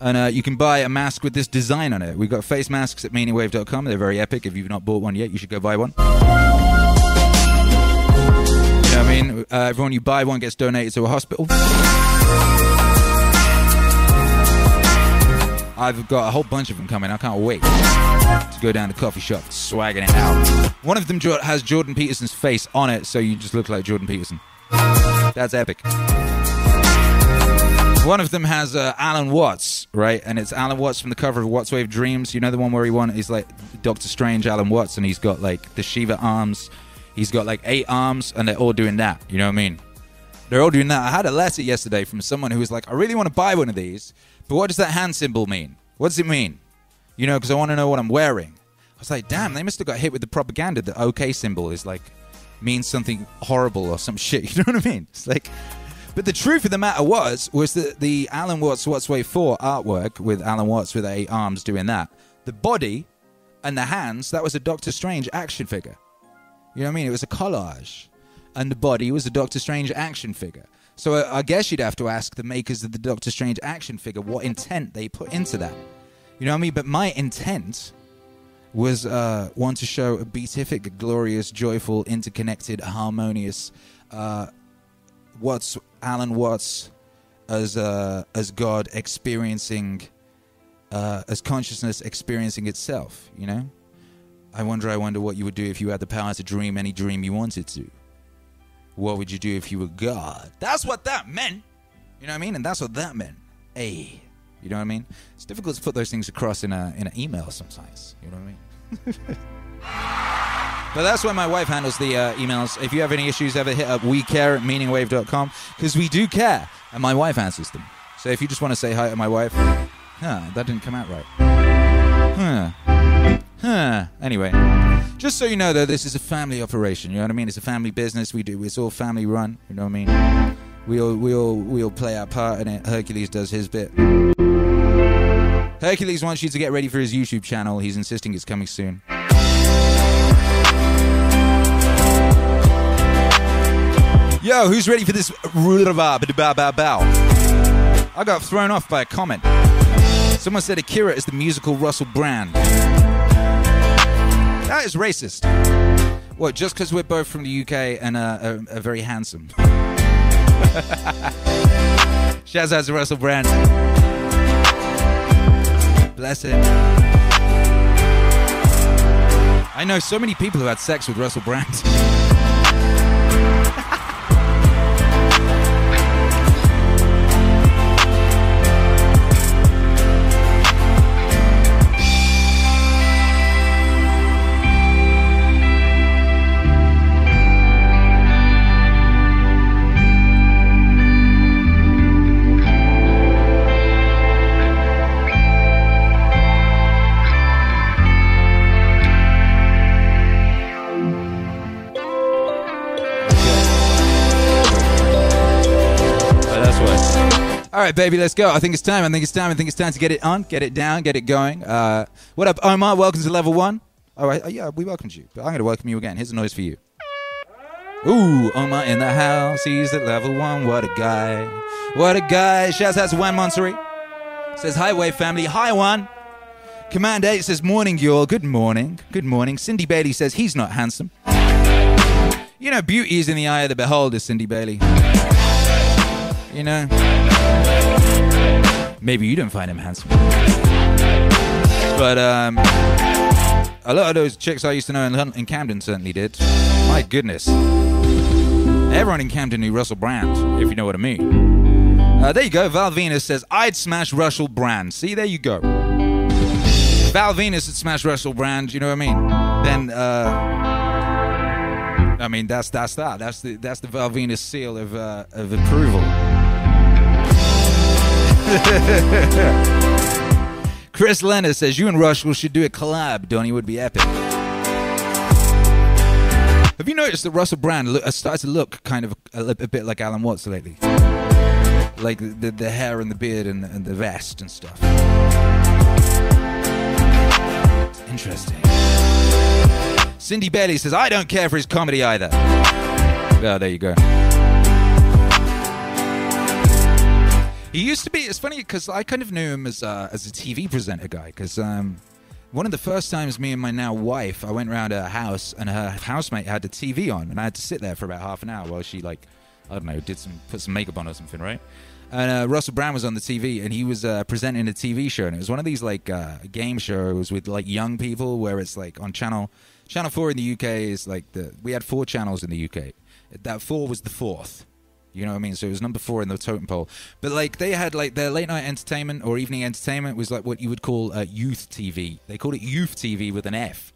and uh, you can buy a mask with this design on it. We've got face masks at meaningwave.com. They're very epic. If you've not bought one yet, you should go buy one. You know I mean? Uh, everyone you buy one gets donated to a hospital. I've got a whole bunch of them coming. I can't wait to go down the coffee shop, swagging it out. One of them has Jordan Peterson's face on it, so you just look like Jordan Peterson. That's epic. One of them has uh, Alan Watts, right? And it's Alan Watts from the cover of Watts Wave Dreams. You know the one where he won? He's like Doctor Strange, Alan Watts, and he's got like the Shiva arms. He's got like eight arms, and they're all doing that. You know what I mean? They're all doing that. I had a letter yesterday from someone who was like, I really want to buy one of these, but what does that hand symbol mean? What does it mean? You know, because I want to know what I'm wearing. I was like, damn, they must have got hit with the propaganda. The OK symbol is like means something horrible or some shit. You know what I mean? It's like but the truth of the matter was, was that the Alan Watts Watts Wave 4 artwork with Alan Watts with eight arms doing that, the body and the hands, that was a Doctor Strange action figure. You know what I mean? It was a collage. And the body was a Doctor Strange action figure. So I, I guess you'd have to ask the makers of the Doctor Strange action figure what intent they put into that. You know what I mean? But my intent was uh, one to show a beatific, glorious, joyful, interconnected, harmonious, uh, what's Alan Watts as uh, as God experiencing uh, as consciousness experiencing itself. You know, I wonder. I wonder what you would do if you had the power to dream any dream you wanted to. What would you do if you were God? That's what that meant. You know what I mean? And that's what that meant. A. You know what I mean? It's difficult to put those things across in a in an email sometimes. You know what I mean? But that's where my wife handles the uh, emails. If you have any issues, ever hit up we care at meaningwave.com because we do care, and my wife answers them. So if you just want to say hi to my wife, huh, that didn't come out right. Huh. Huh. Anyway, just so you know, though, this is a family operation. You know what I mean? It's a family business. We do. It's all family run. You know what I mean? We all we all we all play our part in it. Hercules does his bit. Hercules wants you to get ready for his YouTube channel. He's insisting it's coming soon. Yo, who's ready for this? I got thrown off by a comment. Someone said Akira is the musical Russell Brand. That is racist. What, just because we're both from the UK and uh, are, are very handsome? Shaz has Russell Brand. Bless him. I know so many people who had sex with Russell Brand. All right, baby, let's go. I think it's time. I think it's time. I think it's time to get it on, get it down, get it going. Uh, what up, Omar? Welcome to level one. All right, uh, yeah, we welcomed you, but I'm going to welcome you again. Here's a noise for you. Ooh, Omar in the house. He's at level one. What a guy. What a guy. Shouts out to Juan Monterey. Says, hi, Wave family. Hi, Juan. Command 8 says, morning, y'all. Good morning. Good morning. Cindy Bailey says, he's not handsome. You know, beauty is in the eye of the beholder, Cindy Bailey. You know? Maybe you don't find him handsome. But um, a lot of those chicks I used to know in, in Camden certainly did. My goodness. Everyone in Camden knew Russell Brand, if you know what I mean. Uh, there you go. Val Venis says, I'd smash Russell Brand. See, there you go. Val Venis would smash Russell Brand, you know what I mean? Then, uh, I mean, that's that's that. That's the that's the Val Venis seal of uh, of approval. Chris Leonard says you and Russell should do a collab. Donny would be epic. Have you noticed that Russell Brand look, has uh, started to look kind of a, a, bit like Alan Watts lately? Like the, the hair and the beard and, and the vest and stuff. Interesting. Cindy Bailey says, I don't care for his comedy either. Oh, there you go. He used to be. It's funny because I kind of knew him as uh, as a TV presenter guy. Because um, one of the first times me and my now wife, I went around her house and her housemate had the TV on, and I had to sit there for about half an hour while she like, I don't know, did some put some makeup on or something, right? And uh, Russell Brand was on the TV, and he was uh, presenting a TV show, and it was one of these like uh, game shows with like young people, where it's like on channel channel four in the UK is like the we had four channels in the UK. That four was the fourth. You know what I mean? So it was number four in the totem pole. But like they had like their late night entertainment or evening entertainment was like what you would call uh, youth TV. They called it youth TV with an F,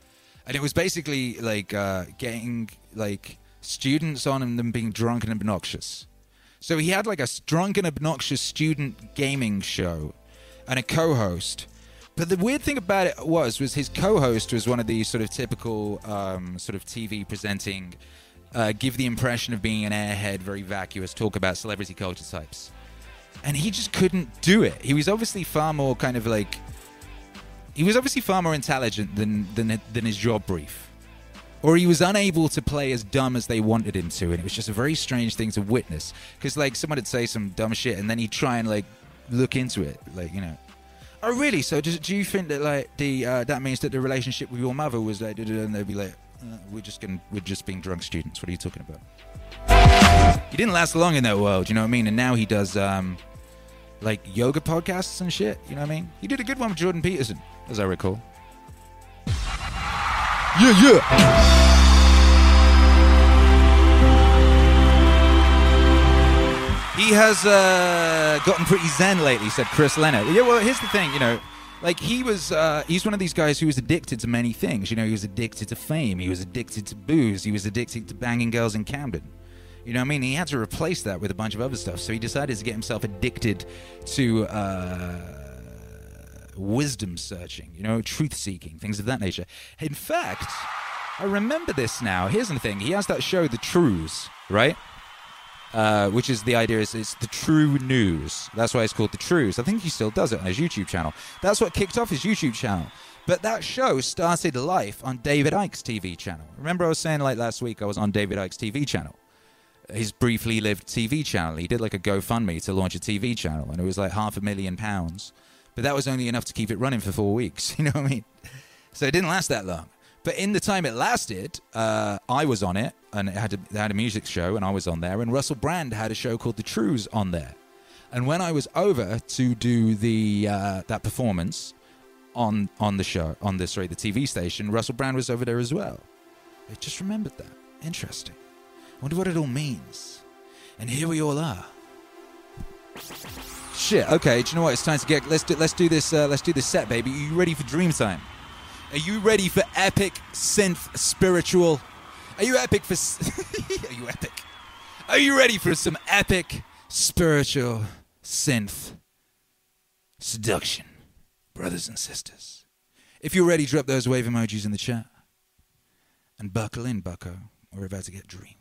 and it was basically like uh, getting like students on and them being drunk and obnoxious. So he had like a drunk and obnoxious student gaming show and a co-host. But the weird thing about it was, was his co-host was one of these sort of typical um, sort of TV presenting, uh, give the impression of being an airhead, very vacuous, talk about celebrity culture types, and he just couldn't do it. He was obviously far more kind of like, he was obviously far more intelligent than than than his job brief. Or he was unable to play as dumb as they wanted him to. And it was just a very strange thing to witness. Because like someone would say some dumb shit and then he'd try and like look into it like you know. Oh really? So do, do you think that like the uh, that means that the relationship with your mother was like and they'd be like uh, we're just gonna we're just being drunk students. What are you talking about? He didn't last long in that world you know what i mean? And now he does um like yoga podcasts and shit you know what i mean? He did a good one with jordan peterson as i recall. Yeah, yeah. He has uh, gotten pretty zen lately, said Chris Leonard. Yeah, well, here's the thing, you know, like he was, uh, he's one of these guys who was addicted to many things. You know, he was addicted to fame, he was addicted to booze, he was addicted to banging girls in Camden. You know what I mean? He had to replace that with a bunch of other stuff. So he decided to get himself addicted to uh, wisdom searching, you know, truth seeking, things of that nature. In fact, I remember this now. Here's the thing he has that show, The Trews, right? Uh, which is the idea is it's the true news. That's why it's called the Trews. I think he still does it on his YouTube channel. That's what kicked off his YouTube channel. But that show started life on David Icke's TV channel. Remember, I was saying like last week I was on David Icke's TV channel, his briefly lived TV channel. He did like a GoFundMe to launch a TV channel, and it was like half a million pounds. But that was only enough to keep it running for four weeks. You know what I mean? So it didn't last that long. But in the time it lasted, uh, I was on it, and it had, a, it had a music show, and I was on there, and Russell Brand had a show called The Trews on there. And when I was over to do the uh, that performance on on the show on the sorry the TV station, Russell Brand was over there as well. I just remembered that. Interesting. I wonder what it all means. And here we all are. Shit. Okay. Do you know what? It's time to get. Let's do. Let's do this. Uh, let's do this set, baby. Are you ready for dream time? Are you ready for epic synth spiritual? Are you epic for? are you epic? Are you ready for some epic spiritual synth seduction, brothers and sisters? If you're ready, drop those wave emojis in the chat. And buckle in, bucko. We're about to get dreamy.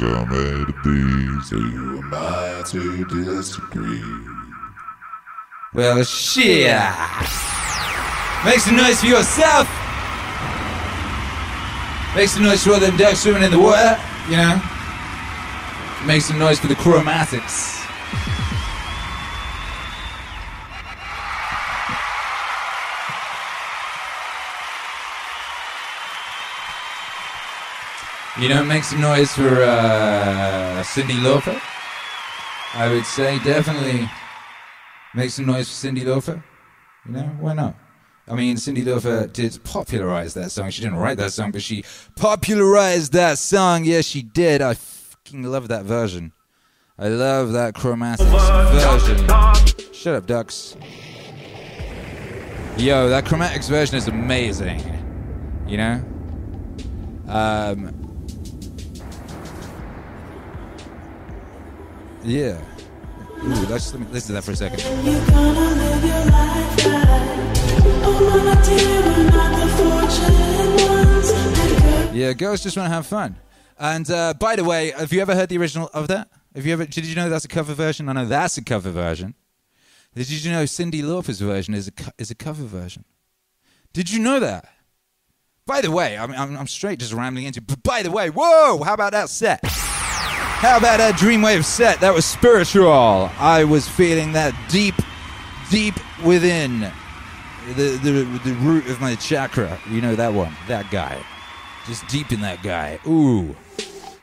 And who to disagree? Well, shit. Make some noise for yourself. Make some noise for all them ducks swimming in the water, you know. Make some noise for the chromatics. You know, make some noise for uh, Cyndi Lauper. I would say definitely make some noise for Cyndi Lauper. You know, why not? I mean, Cyndi Lauper did popularize that song. She didn't write that song, but she popularized that song. Yes, she did. I fucking love that version. I love that Chromatics version. Shut up, ducks. Yo, that Chromatics version is amazing. You know? Um, yeah. Ooh, let's let me listen to that for a second. Yeah, girls just want to have fun. And uh, by the way, have you ever heard the original of that? Have you ever? Did you know that's a cover version? I know that's a cover version. Did you know Cyndi Lauper's version is a is a cover version? Did you know that? By the way, I'm, I'm, I'm straight just rambling into. But by the way, whoa! How about that set? How about that Dreamwave set? That was spiritual. I was feeling that deep, deep within the, the, the root of my chakra. You know that one, that guy. Just deep in that guy. Ooh.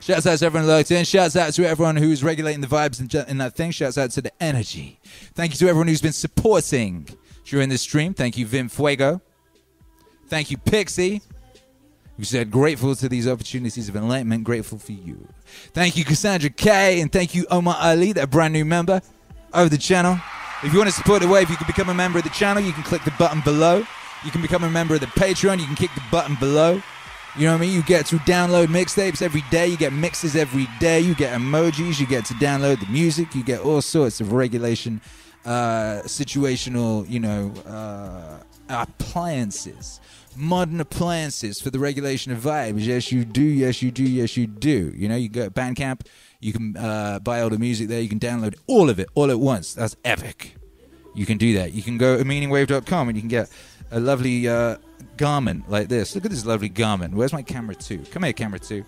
Shouts out to everyone locked in. Shouts out to everyone who's regulating the vibes in, in that thing. Shouts out to the energy. Thank you to everyone who's been supporting during this stream. Thank you, Vim Fuego. Thank you, Pixie. Who said, grateful to these opportunities of enlightenment, grateful for you. Thank you, Cassandra K, and thank you, Omar Ali, that brand new member of the channel. If you want to support the wave, you can become a member of the channel. You can click the button below. You can become a member of the Patreon. You can kick the button below. You know what I mean? You get to download mixtapes every day. You get mixes every day. You get emojis. You get to download the music. You get all sorts of regulation, uh, situational, you know, uh, appliances modern appliances for the regulation of vibes. Yes, you do. Yes, you do. Yes, you do. You know, you go to Bandcamp, you can uh, buy all the music there. You can download all of it all at once. That's epic. You can do that. You can go to meaningwave.com and you can get a lovely uh, garment like this. Look at this lovely garment. Where's my camera two? Come here, camera two.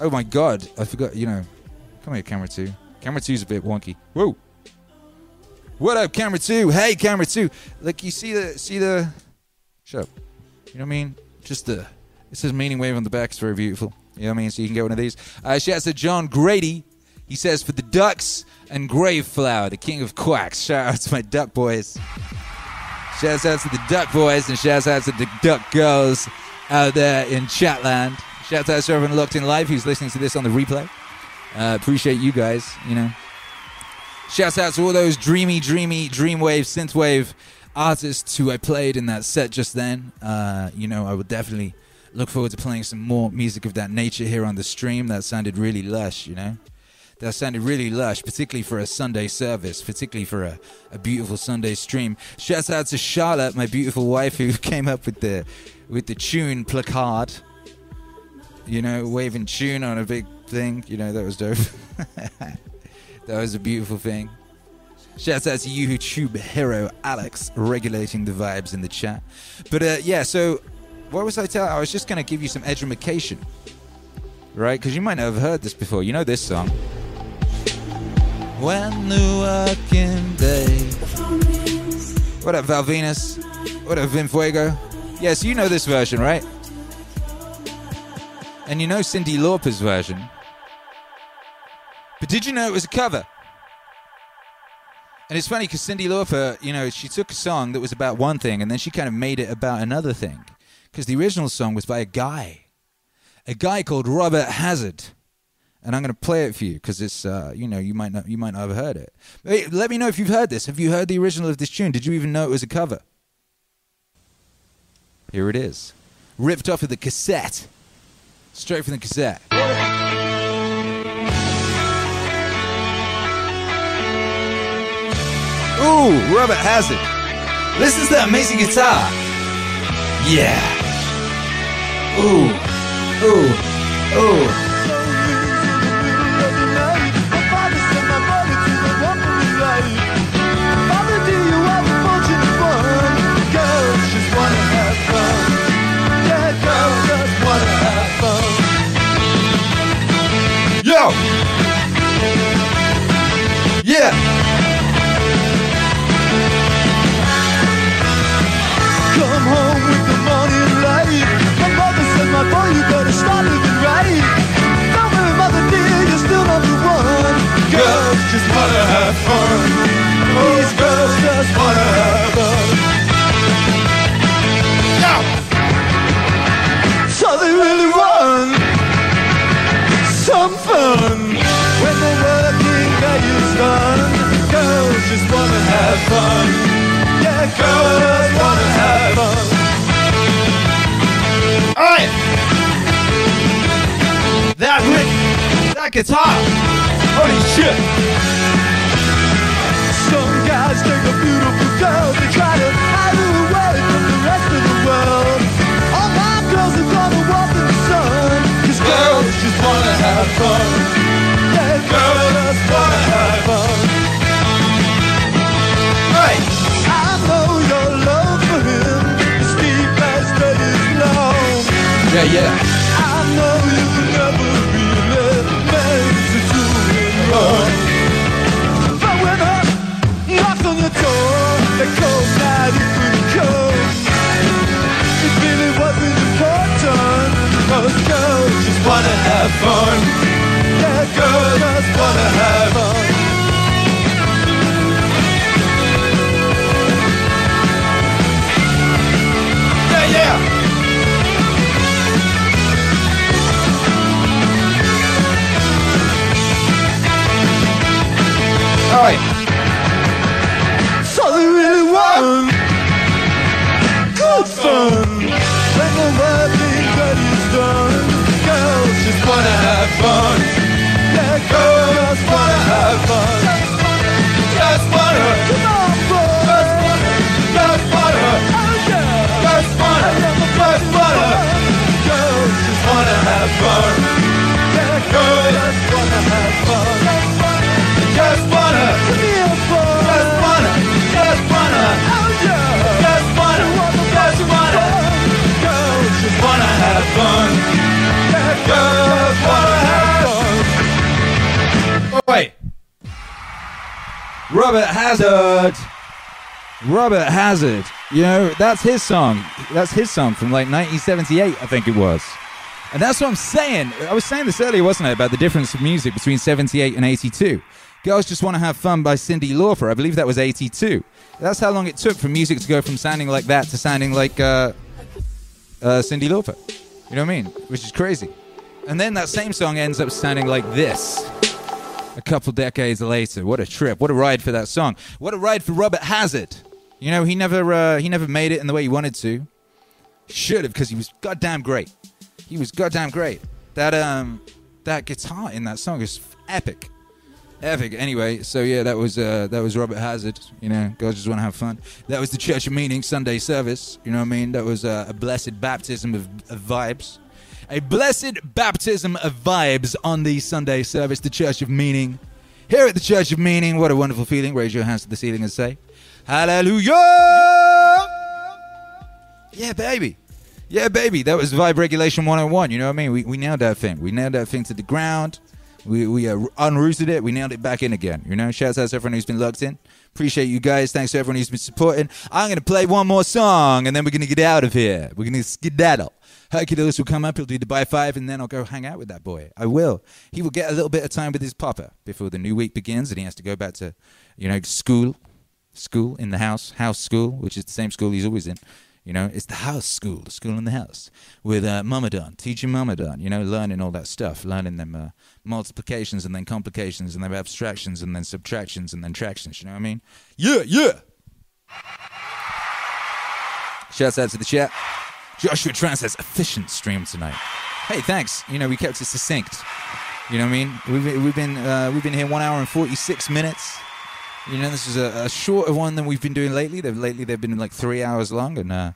Oh my god, I forgot. You know, come here, camera two. Camera two's a bit wonky. Whoa. What up, camera two? Hey, camera two. Look, you see the see the. Shut up. You know what I mean? Just the. It says meaning wave on the back. It's very beautiful. You know what I mean? So you can get one of these. Uh, shouts to John Grady. He says for the ducks and Grave Flower, the king of quacks. Shout out to my duck boys. Shouts out to the duck boys and shouts out to the duck girls out there in chatland. Shout out to everyone locked in live who's listening to this on the replay. Uh, appreciate you guys, you know. Shouts out to all those dreamy, dreamy, dreamwave, synthwave artists who I played in that set just then. Uh, you know, I would definitely look forward to playing some more music of that nature here on the stream. That sounded really lush, you know. That sounded really lush, particularly for a Sunday service, particularly for a, a beautiful Sunday stream. Shouts out to Charlotte, my beautiful wife, who came up with the with the tune placard. You know, waving tune on a big thing. You know, that was dope. that was a beautiful thing. Shouts out to YouTube hero Alex, regulating the vibes in the chat. But uh, yeah, so what was I telling? I was just going to give you some education, right? Because you might not have heard this before. You know this song. When the working day. What up, Val Venis? What up, Vim Fuego? Yes, you know this version, right? And you know Cyndi Lauper's version. But did you know it was a cover? And it's funny because Cyndi Lauper, you know, she took a song that was about one thing and then she kind of made it about another thing. Because the original song was by a guy, a guy called Robert Hazard. And I'm going to play it for you because it's, uh, you know, you might not, you might not have heard it. Hey, let me know if you've heard this. Have you heard the original of this tune? Did you even know it was a cover? Here it is, ripped off of the cassette, straight from the cassette. Ooh, Robert Hazard. Listen to that amazing guitar. Yeah. Ooh. Ooh. Ooh. Yeah! Just wanna have fun. These girls just wanna have fun. Yeah. So they really want some fun. When the working day is done, girls just wanna have fun. Yeah, girls wanna have fun. Alright! That lick, that gets hot. holy shit! Some guys take a beautiful girl, they try to hide her away from the rest of the world. All my girls are gonna walk in the sun, cause girls just wanna have fun. Yeah, girls just wanna have fun. Right! I know your love for him is deep as day is long. Yeah, yeah. The cold night. It really wasn't girls just wanna have fun. Yeah, girls just wanna have fun. Yeah, yeah! So they want good fun. When the working day is done, girls just wanna have fun. Yeah, girls wanna have fun. Girls wanna have fun. Wait. Robert Hazard. Robert Hazard. You know, that's his song. That's his song from like 1978, I think it was. And that's what I'm saying. I was saying this earlier, wasn't I, about the difference of music between 78 and 82. Girls Just Want to Have Fun by Cyndi Lauper. I believe that was 82. That's how long it took for music to go from sounding like that to sounding like uh, uh, Cyndi Lauper. You know what I mean? Which is crazy. And then that same song ends up sounding like this a couple decades later. What a trip! What a ride for that song! What a ride for Robert Hazard. You know, he never uh, he never made it in the way he wanted to. Should have, because he was goddamn great. He was goddamn great. That um that guitar in that song is epic, epic. Anyway, so yeah, that was uh, that was Robert Hazard. You know, guys just want to have fun. That was the Church of Meaning Sunday service. You know what I mean? That was uh, a blessed baptism of, of vibes a blessed baptism of vibes on the Sunday service, the Church of Meaning. Here at the Church of Meaning, what a wonderful feeling. Raise your hands to the ceiling and say, Hallelujah! Yeah, baby. Yeah, baby. That was Vibe Regulation 101. You know what I mean? We, we nailed that thing. We nailed that thing to the ground. We, we uh, unrooted it. We nailed it back in again. You know, shouts out to everyone who's been locked in. Appreciate you guys. Thanks to everyone who's been supporting. I'm going to play one more song and then we're going to get out of here. We're going to skedaddle. Hercules will come up, he'll do the by five, and then I'll go hang out with that boy. I will. He will get a little bit of time with his papa before the new week begins, and he has to go back to, you know, school, school in the house, house school, which is the same school he's always in. You know, it's the house school, the school in the house, with uh, Mamadon, teaching Mamadon, you know, learning all that stuff, learning them uh, multiplications and then complications and then abstractions and then subtractions and then tractions, you know what I mean? Yeah, yeah! Shouts out to the chat. Joshua Trans says efficient stream tonight. Hey, thanks. You know, we kept it succinct. You know what I mean? We've, we've been uh, we've been here one hour and forty six minutes. You know, this is a, a shorter one than we've been doing lately. They've lately they've been like three hours long, and uh,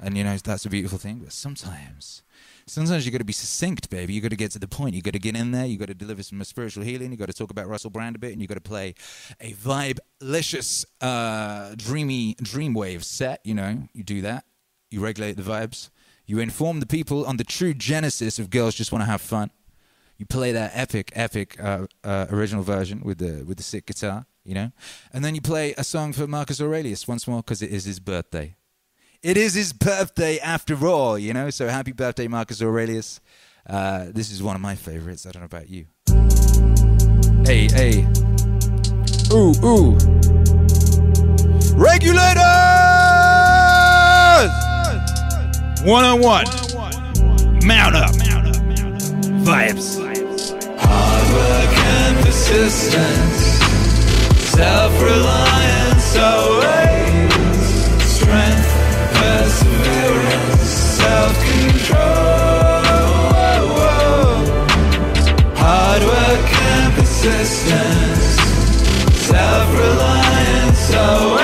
And you know that's a beautiful thing. But sometimes, sometimes you got to be succinct, baby. You got to get to the point. You got to get in there. You got to deliver some spiritual healing. You got to talk about Russell Brand a bit, and you got to play a vibe-licious, uh, dreamy dreamwave set. You know, you do that. You regulate the vibes. You inform the people on the true genesis of girls just want to have fun. You play that epic, epic uh, uh, original version with the with the sick guitar, you know, and then you play a song for Marcus Aurelius once more because it is his birthday. It is his birthday after all, you know. So happy birthday, Marcus Aurelius. Uh, this is one of my favorites. I don't know about you. Hey, hey. Ooh, ooh. Regulators! One on one. Mount up. Vibes. Hard work and persistence, self-reliance always, strength, perseverance, self-control. Hard work and persistence, self-reliance always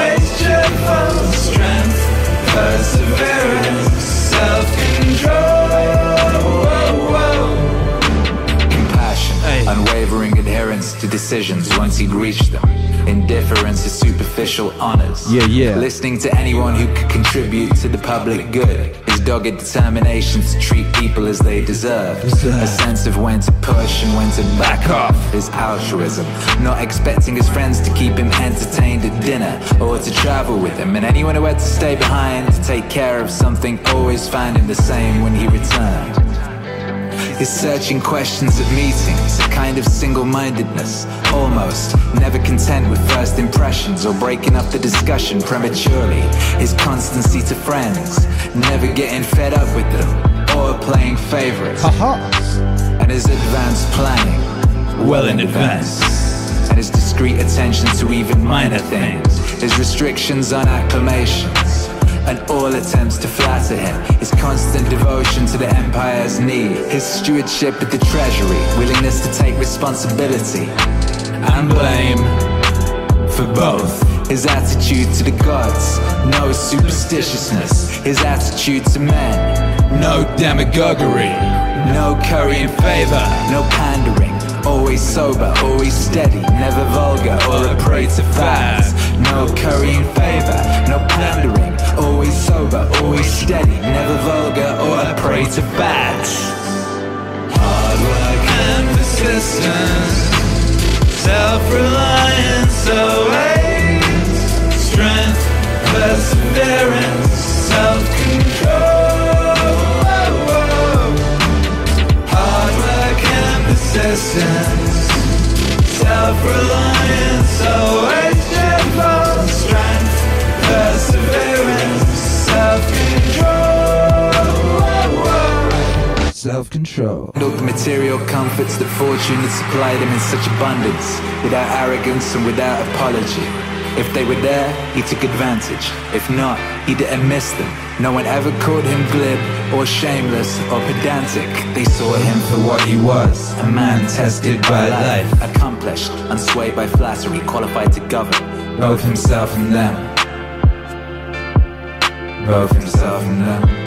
decisions once he'd reached them. Indifference to superficial honors. Yeah, yeah. Listening to anyone who could contribute to the public good. His dogged determination to treat people as they deserve. A sense of when to push and when to back off. His altruism. Not expecting his friends to keep him entertained at dinner or to travel with him. And anyone who had to stay behind to take care of something always found him the same when he returned. His searching questions at meetings, a kind of single mindedness, almost never content with first impressions or breaking up the discussion prematurely. His constancy to friends, never getting fed up with them or playing favorites. And his advanced planning, well in advance. And his discreet attention to even minor things, his restrictions on acclamations and all attempts to flatter him. His constant devotion to the empire's need, his stewardship at the treasury, willingness to take responsibility and blame for both. His attitude to the gods, no superstitiousness. His attitude to men, no demagoguery, no currying favor, no pandering. Always sober, always steady, never vulgar or a prey to fads. No currying favor, no pandering. Always sober, always steady, never vulgar or a prey to fads. Hard work and persistence, self-reliance always, strength, perseverance, self-control. Hard work and persistence, self-reliance always strength, perseverance, self-control. The material comforts that fortune had supplied him in such abundance, without arrogance and without apology. If they were there, he took advantage. If not, he didn't miss them. No one ever called him glib or shameless or pedantic. They saw him for what he was a man tested by life, accomplished, unswayed by flattery, qualified to govern both himself and them. Both himself and them.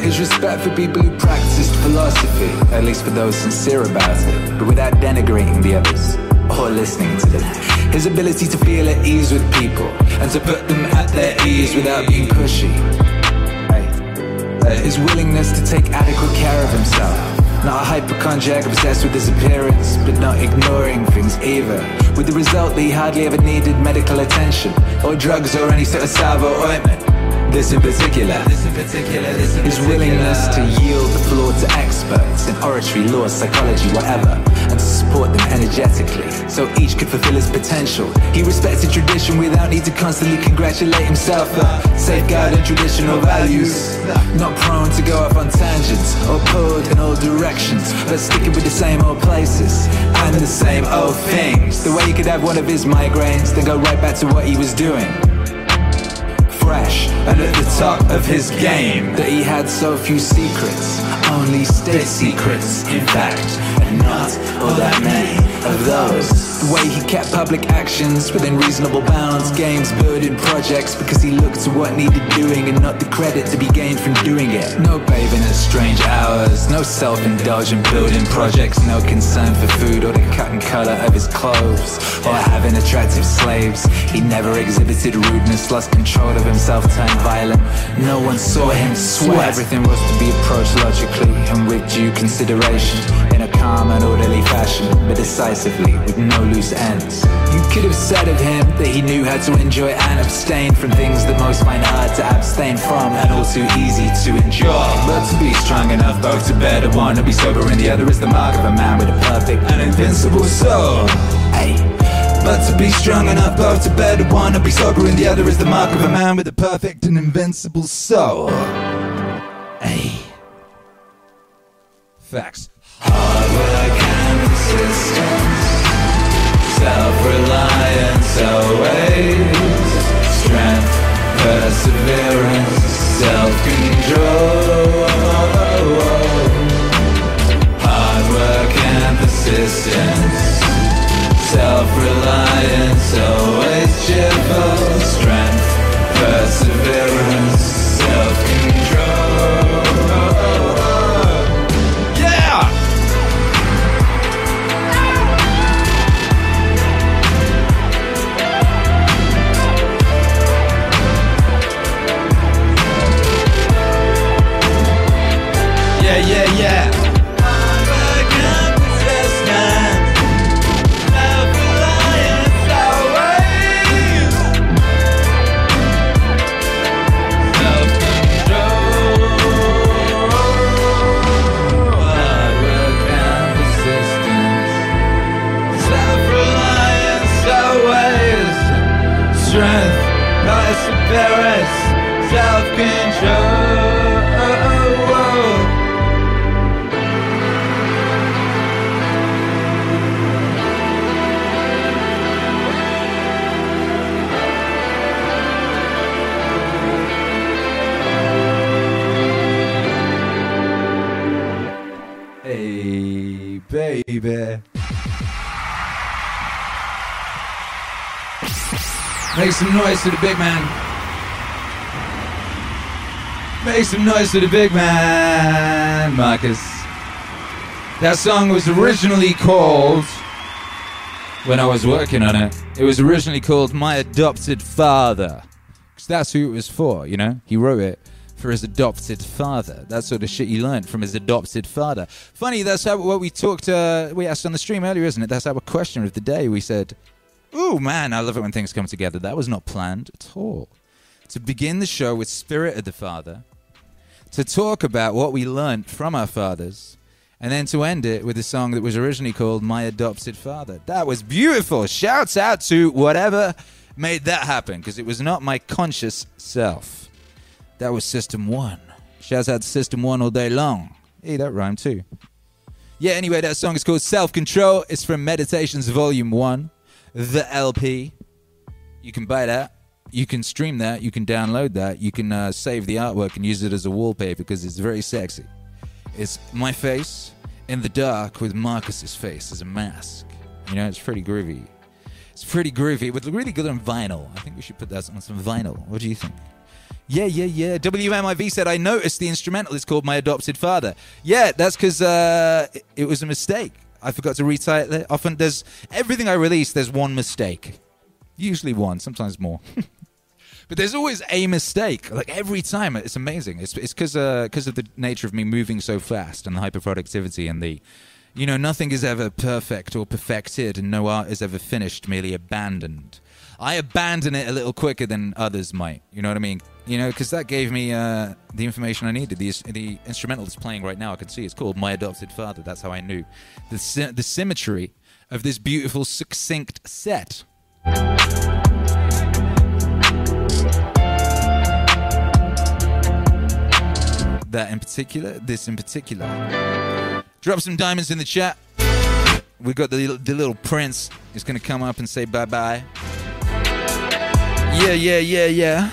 His respect for people who practiced philosophy, at least for those sincere about it, but without denigrating the others or listening to them. His ability to feel at ease with people and to put them at their ease without being pushy. Uh, his willingness to take adequate care of himself. Not a hypochondriac obsessed with his appearance, but not ignoring things either. With the result that he hardly ever needed medical attention, or drugs, or any sort of salve or ointment. This in particular, his willingness to yield the floor to experts in oratory, law, psychology, whatever, and to support them energetically, so each could fulfill his potential. He respected tradition without need to constantly congratulate himself for safeguarding traditional values. Not prone to go off on tangents or pulled in all directions, but sticking with the same old places and the same old things. The way he could have one of his migraines, then go right back to what he was doing fresh and at the top of his game. That he had so few secrets, only state secrets, in fact, and not all that many of those. The way he kept public actions within reasonable bounds, games, building projects because he looked to what needed doing and not the credit to be gained from doing it. No bathing at strange hours, no self-indulgent building projects, no concern for food or the cut and color of his clothes, or having attractive slaves. He never exhibited rudeness, lost control of himself, turned violent. No one saw him sweat. Everything was to be approached logically and with due consideration, calm and orderly fashion, but decisively, with no loose ends. You could have said of him that he knew how to enjoy and abstain from things that most find hard to abstain from, and all too easy to enjoy. But to be strong enough both to bear the one and be sober and the other is the mark of a man with a perfect and invincible soul. Hey. But to be strong enough both to bear the one and be sober and the other is the mark of a man with a perfect and invincible soul. Hey. Facts. Hard work and persistence, self-reliance always, strength, perseverance, self-control. Hard work and persistence, self-reliance always cheerful, strength, perseverance, Make some noise to the big man. Make some noise to the big man, Marcus. That song was originally called, when I was working on it, it was originally called My Adopted Father. Because that's who it was for, you know? He wrote it for his adopted father. That sort of shit he learned from his adopted father. Funny, that's how what we talked, uh, we asked on the stream earlier, isn't it? That's our question of the day. We said, Ooh, man, I love it when things come together. That was not planned at all. To begin the show with Spirit of the Father, to talk about what we learnt from our fathers, and then to end it with a song that was originally called My Adopted Father. That was beautiful. Shouts out to whatever made that happen, because it was not my conscious self. That was System 1. Shouts out to System 1 all day long. Hey, that rhymed too. Yeah, anyway, that song is called Self Control. It's from Meditations Volume 1, the LP. You can buy that. You can stream that. You can download that. You can uh, save the artwork and use it as a wallpaper because it's very sexy. It's my face in the dark with Marcus's face as a mask. You know, it's pretty groovy. It's pretty groovy. Look really good on vinyl. I think we should put that on some vinyl. What do you think? Yeah, yeah, yeah. WMIV said, I noticed the instrumental is called My Adopted Father. Yeah, that's because uh, it was a mistake. I forgot to retitle it. Often there's everything I release, there's one mistake. Usually one, sometimes more. but there's always a mistake. Like every time, it's amazing. It's it's because because uh, of the nature of me moving so fast and the hyperproductivity and the, you know, nothing is ever perfect or perfected, and no art is ever finished, merely abandoned. I abandon it a little quicker than others might. You know what I mean? You know, because that gave me uh, the information I needed. The, the instrumental that's playing right now, I can see it's called "My Adopted Father." That's how I knew the the symmetry of this beautiful, succinct set. That in particular, this in particular. Drop some diamonds in the chat. We've got the, the little prince. He's going to come up and say bye bye. Yeah, yeah, yeah, yeah.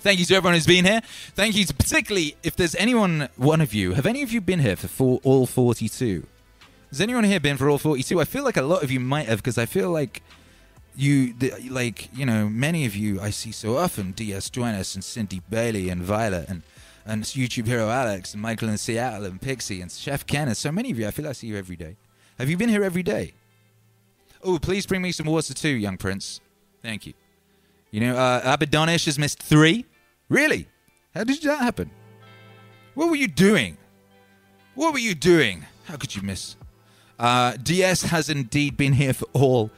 Thank you to everyone who's been here. Thank you to particularly if there's anyone, one of you, have any of you been here for four, all 42 Has anyone here been for all 42? I feel like a lot of you might have because I feel like you, the, like, you know, many of you I see so often DS Duenas and Cindy Bailey and Violet and, and YouTube hero Alex and Michael in Seattle and Pixie and Chef Ken and so many of you. I feel I see you every day. Have you been here every day? Oh, please bring me some water too, young prince. Thank you. You know, uh, Abaddonish has missed three. Really? How did that happen? What were you doing? What were you doing? How could you miss? Uh, DS has indeed been here for all,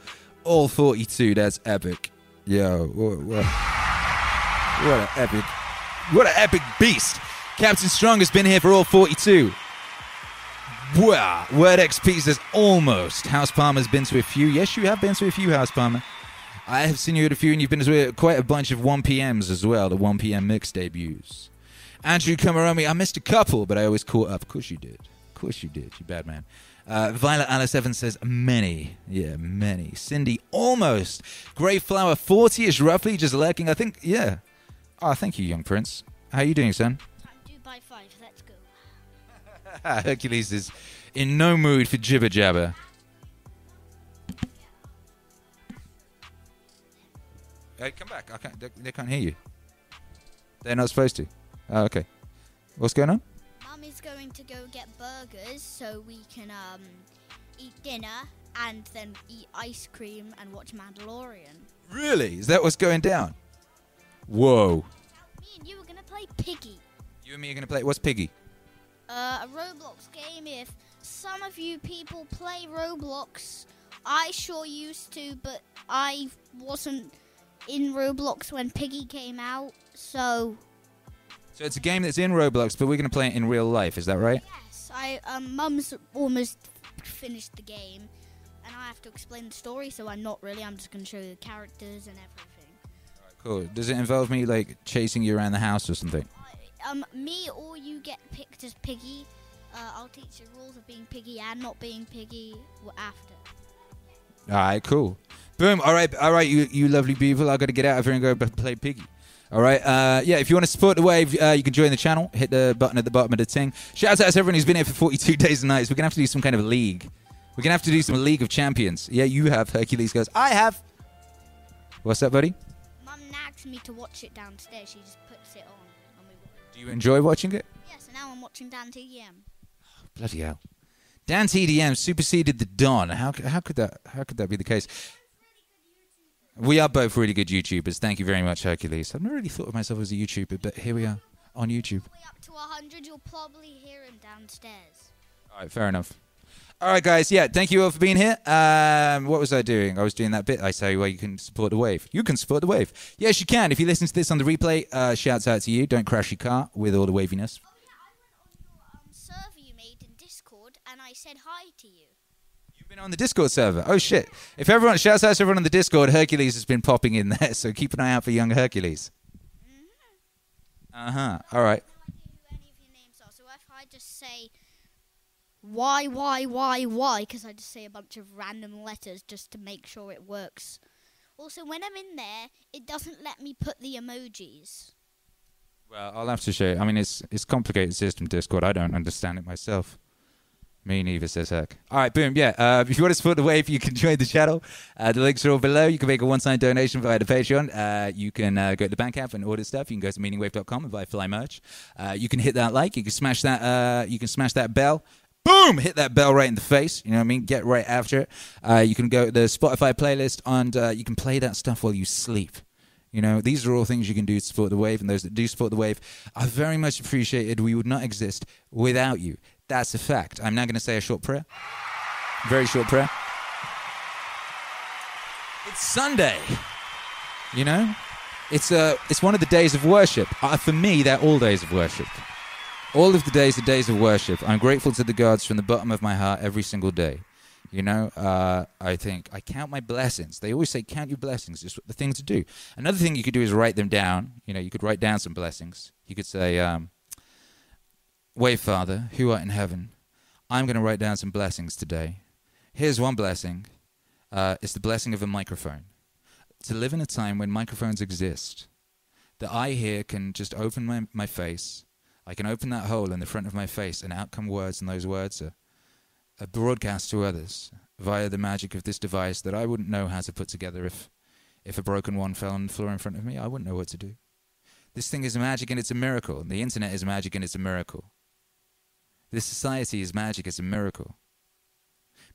all 42. That's epic. Yo, what, what, what an epic, what an epic beast. Captain Strong has been here for all 42. Wow, Word XP says almost. House Palmer's been to a few. Yes, you have been to a few, House Palmer. I have seen you at a few, and you've been to quite a bunch of 1PMs as well, the 1PM mix debuts. Andrew Kamaromi, I missed a couple, but I always caught up. Of course you did. Of course you did, you bad man. Uh, Violet Alice Evans says many. Yeah, many. Cindy, almost. Grey Flower, 40 ish roughly, just lurking. I think, yeah. Oh, thank you, young prince. How are you doing, son? I'm due by five. Let's go. Hercules is in no mood for jibber jabber. Hey, come back. I can't, they, they can't hear you. They're not supposed to. Oh, okay. What's going on? Mum is going to go get burgers so we can um, eat dinner and then eat ice cream and watch Mandalorian. Really? Is that what's going down? Whoa. Me and you are gonna play Piggy. You and me are going to play. What's Piggy? Uh, a Roblox game. If some of you people play Roblox, I sure used to, but I wasn't in Roblox when Piggy came out. So So it's a game that's in Roblox, but we're going to play it in real life. Is that right? yes, I um, Mum's almost finished the game, and I have to explain the story. So I'm not really. I'm just gonna show you the characters and everything. Cool. Does it involve me like chasing you around the house or something? Um, me or you get picked as Piggy. Uh, I'll teach you the rules of being Piggy and not being Piggy after. All right, cool. Boom. All right, all right, you you lovely people. I got to get out of here and go play Piggy. All right. Uh, yeah, if you want to support the wave, uh, you can join the channel. Hit the button at the bottom of the thing. Shout out to everyone who's been here for 42 days and nights. We're gonna have to do some kind of league. We're gonna have to do some League of Champions. Yeah, you have. Hercules goes. I have. What's up, buddy? Mum nags me to watch it downstairs. She just puts it on, and. Do you enjoy watching it? Yeah, so now I'm watching Dan TDM. Bloody hell. Dan TDM superseded the Don. How, how could that how could that be the case? We are both really good YouTubers. Thank you very much, Hercules. I've never really thought of myself as a YouTuber, but here we are on YouTube. Way up to 100, you'll probably hear him downstairs. All right, fair enough. All right, guys. Yeah, thank you all for being here. Um, what was I doing? I was doing that bit I say where you can support the wave. You can support the wave. Yes, you can. If you listen to this on the replay, uh, shouts out to you. Don't crash your car with all the waviness. Oh yeah, I went on your um, server you made in Discord, and I said hi to you. Been on the Discord server. Oh shit! If everyone shouts out to everyone on the Discord, Hercules has been popping in there, so keep an eye out for young Hercules. Uh huh. All right. No idea who any of your names are. So if I just say why, why, why, why, because I just say a bunch of random letters just to make sure it works. Also, when I'm in there, it doesn't let me put the emojis. Well, I'll have to show you. I mean, it's it's complicated system Discord. I don't understand it myself. Me neither, says Herc. All right, boom. Yeah. Uh, if you want to support the wave, you can join the channel. Uh, the links are all below. You can make a one-time donation via the Patreon. Uh, you can uh, go to the Bandcamp and order stuff. You can go to meaningwave.com and buy fly merch. Uh, you can hit that like. You can smash that. Uh, you can smash that bell. Boom! Hit that bell right in the face. You know what I mean? Get right after it. You can go to the Spotify playlist and you can play that stuff while you sleep. You know, these are all things you can do to support the wave, and those that do support the wave are very much appreciated. We would not exist without you. That's a fact. I'm now going to say a short prayer. Very short prayer. It's Sunday. You know, it's uh, it's one of the days of worship. Uh, for me, they're all days of worship. All of the days are days of worship. I'm grateful to the gods from the bottom of my heart every single day. You know, uh, I think I count my blessings. They always say count your blessings. It's the thing to do. Another thing you could do is write them down. You know, you could write down some blessings. You could say, um, Wait, Father, who art in heaven, I'm going to write down some blessings today. Here's one blessing. Uh, it's the blessing of a microphone. To live in a time when microphones exist, that I here can just open my, my face. I can open that hole in the front of my face, and out come words, and those words are a broadcast to others via the magic of this device that I wouldn't know how to put together if if a broken one fell on the floor in front of me. I wouldn't know what to do. This thing is magic and it's a miracle. The internet is magic and it's a miracle. This society is magic, it's a miracle.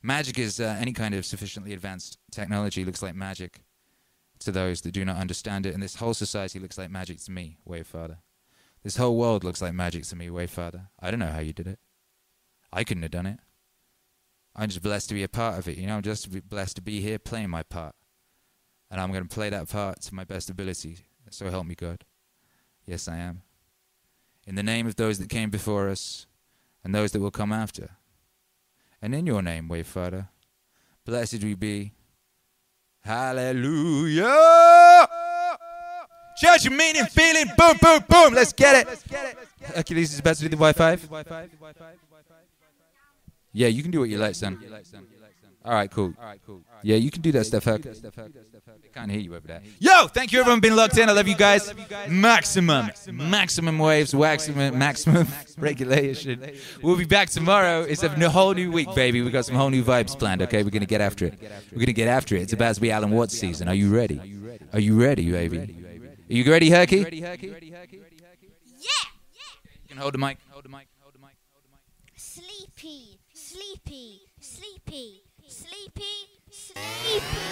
Magic is uh, any kind of sufficiently advanced technology looks like magic to those that do not understand it, and this whole society looks like magic to me, way. This whole world looks like magic to me, way. I don't know how you did it. I couldn't have done it. I'm just blessed to be a part of it, you know. I'm just blessed to be here playing my part, and I'm going to play that part to my best ability. So help me God. Yes, I am. In the name of those that came before us, and those that will come after. And in your name, Wayfather, blessed we be. Hallelujah! Church, meaning, feeling, boom, boom, boom. Let's get it. Achilles is about to do the Y5. Yeah, you can do what you like, son. All right, cool. All right, cool. Yeah, you can do that stuff, Huck. I can't hear you over there. Yo, thank you everyone been locked in. I love you guys. Maximum, maximum waves, maximum, maximum regulation. We'll be back tomorrow. It's a whole new week, baby. We got some whole new vibes planned. Okay, we're gonna get after it. We're gonna get after it. It's about to be Alan Watts season. Are you ready? Are you ready, baby? Are you ready, Herky? Yeah. Yeah. You can hold the mic. Hold the mic. Hold the mic. Hold the mic. Sleepy, sleepy, sleepy, sleepy, sleepy.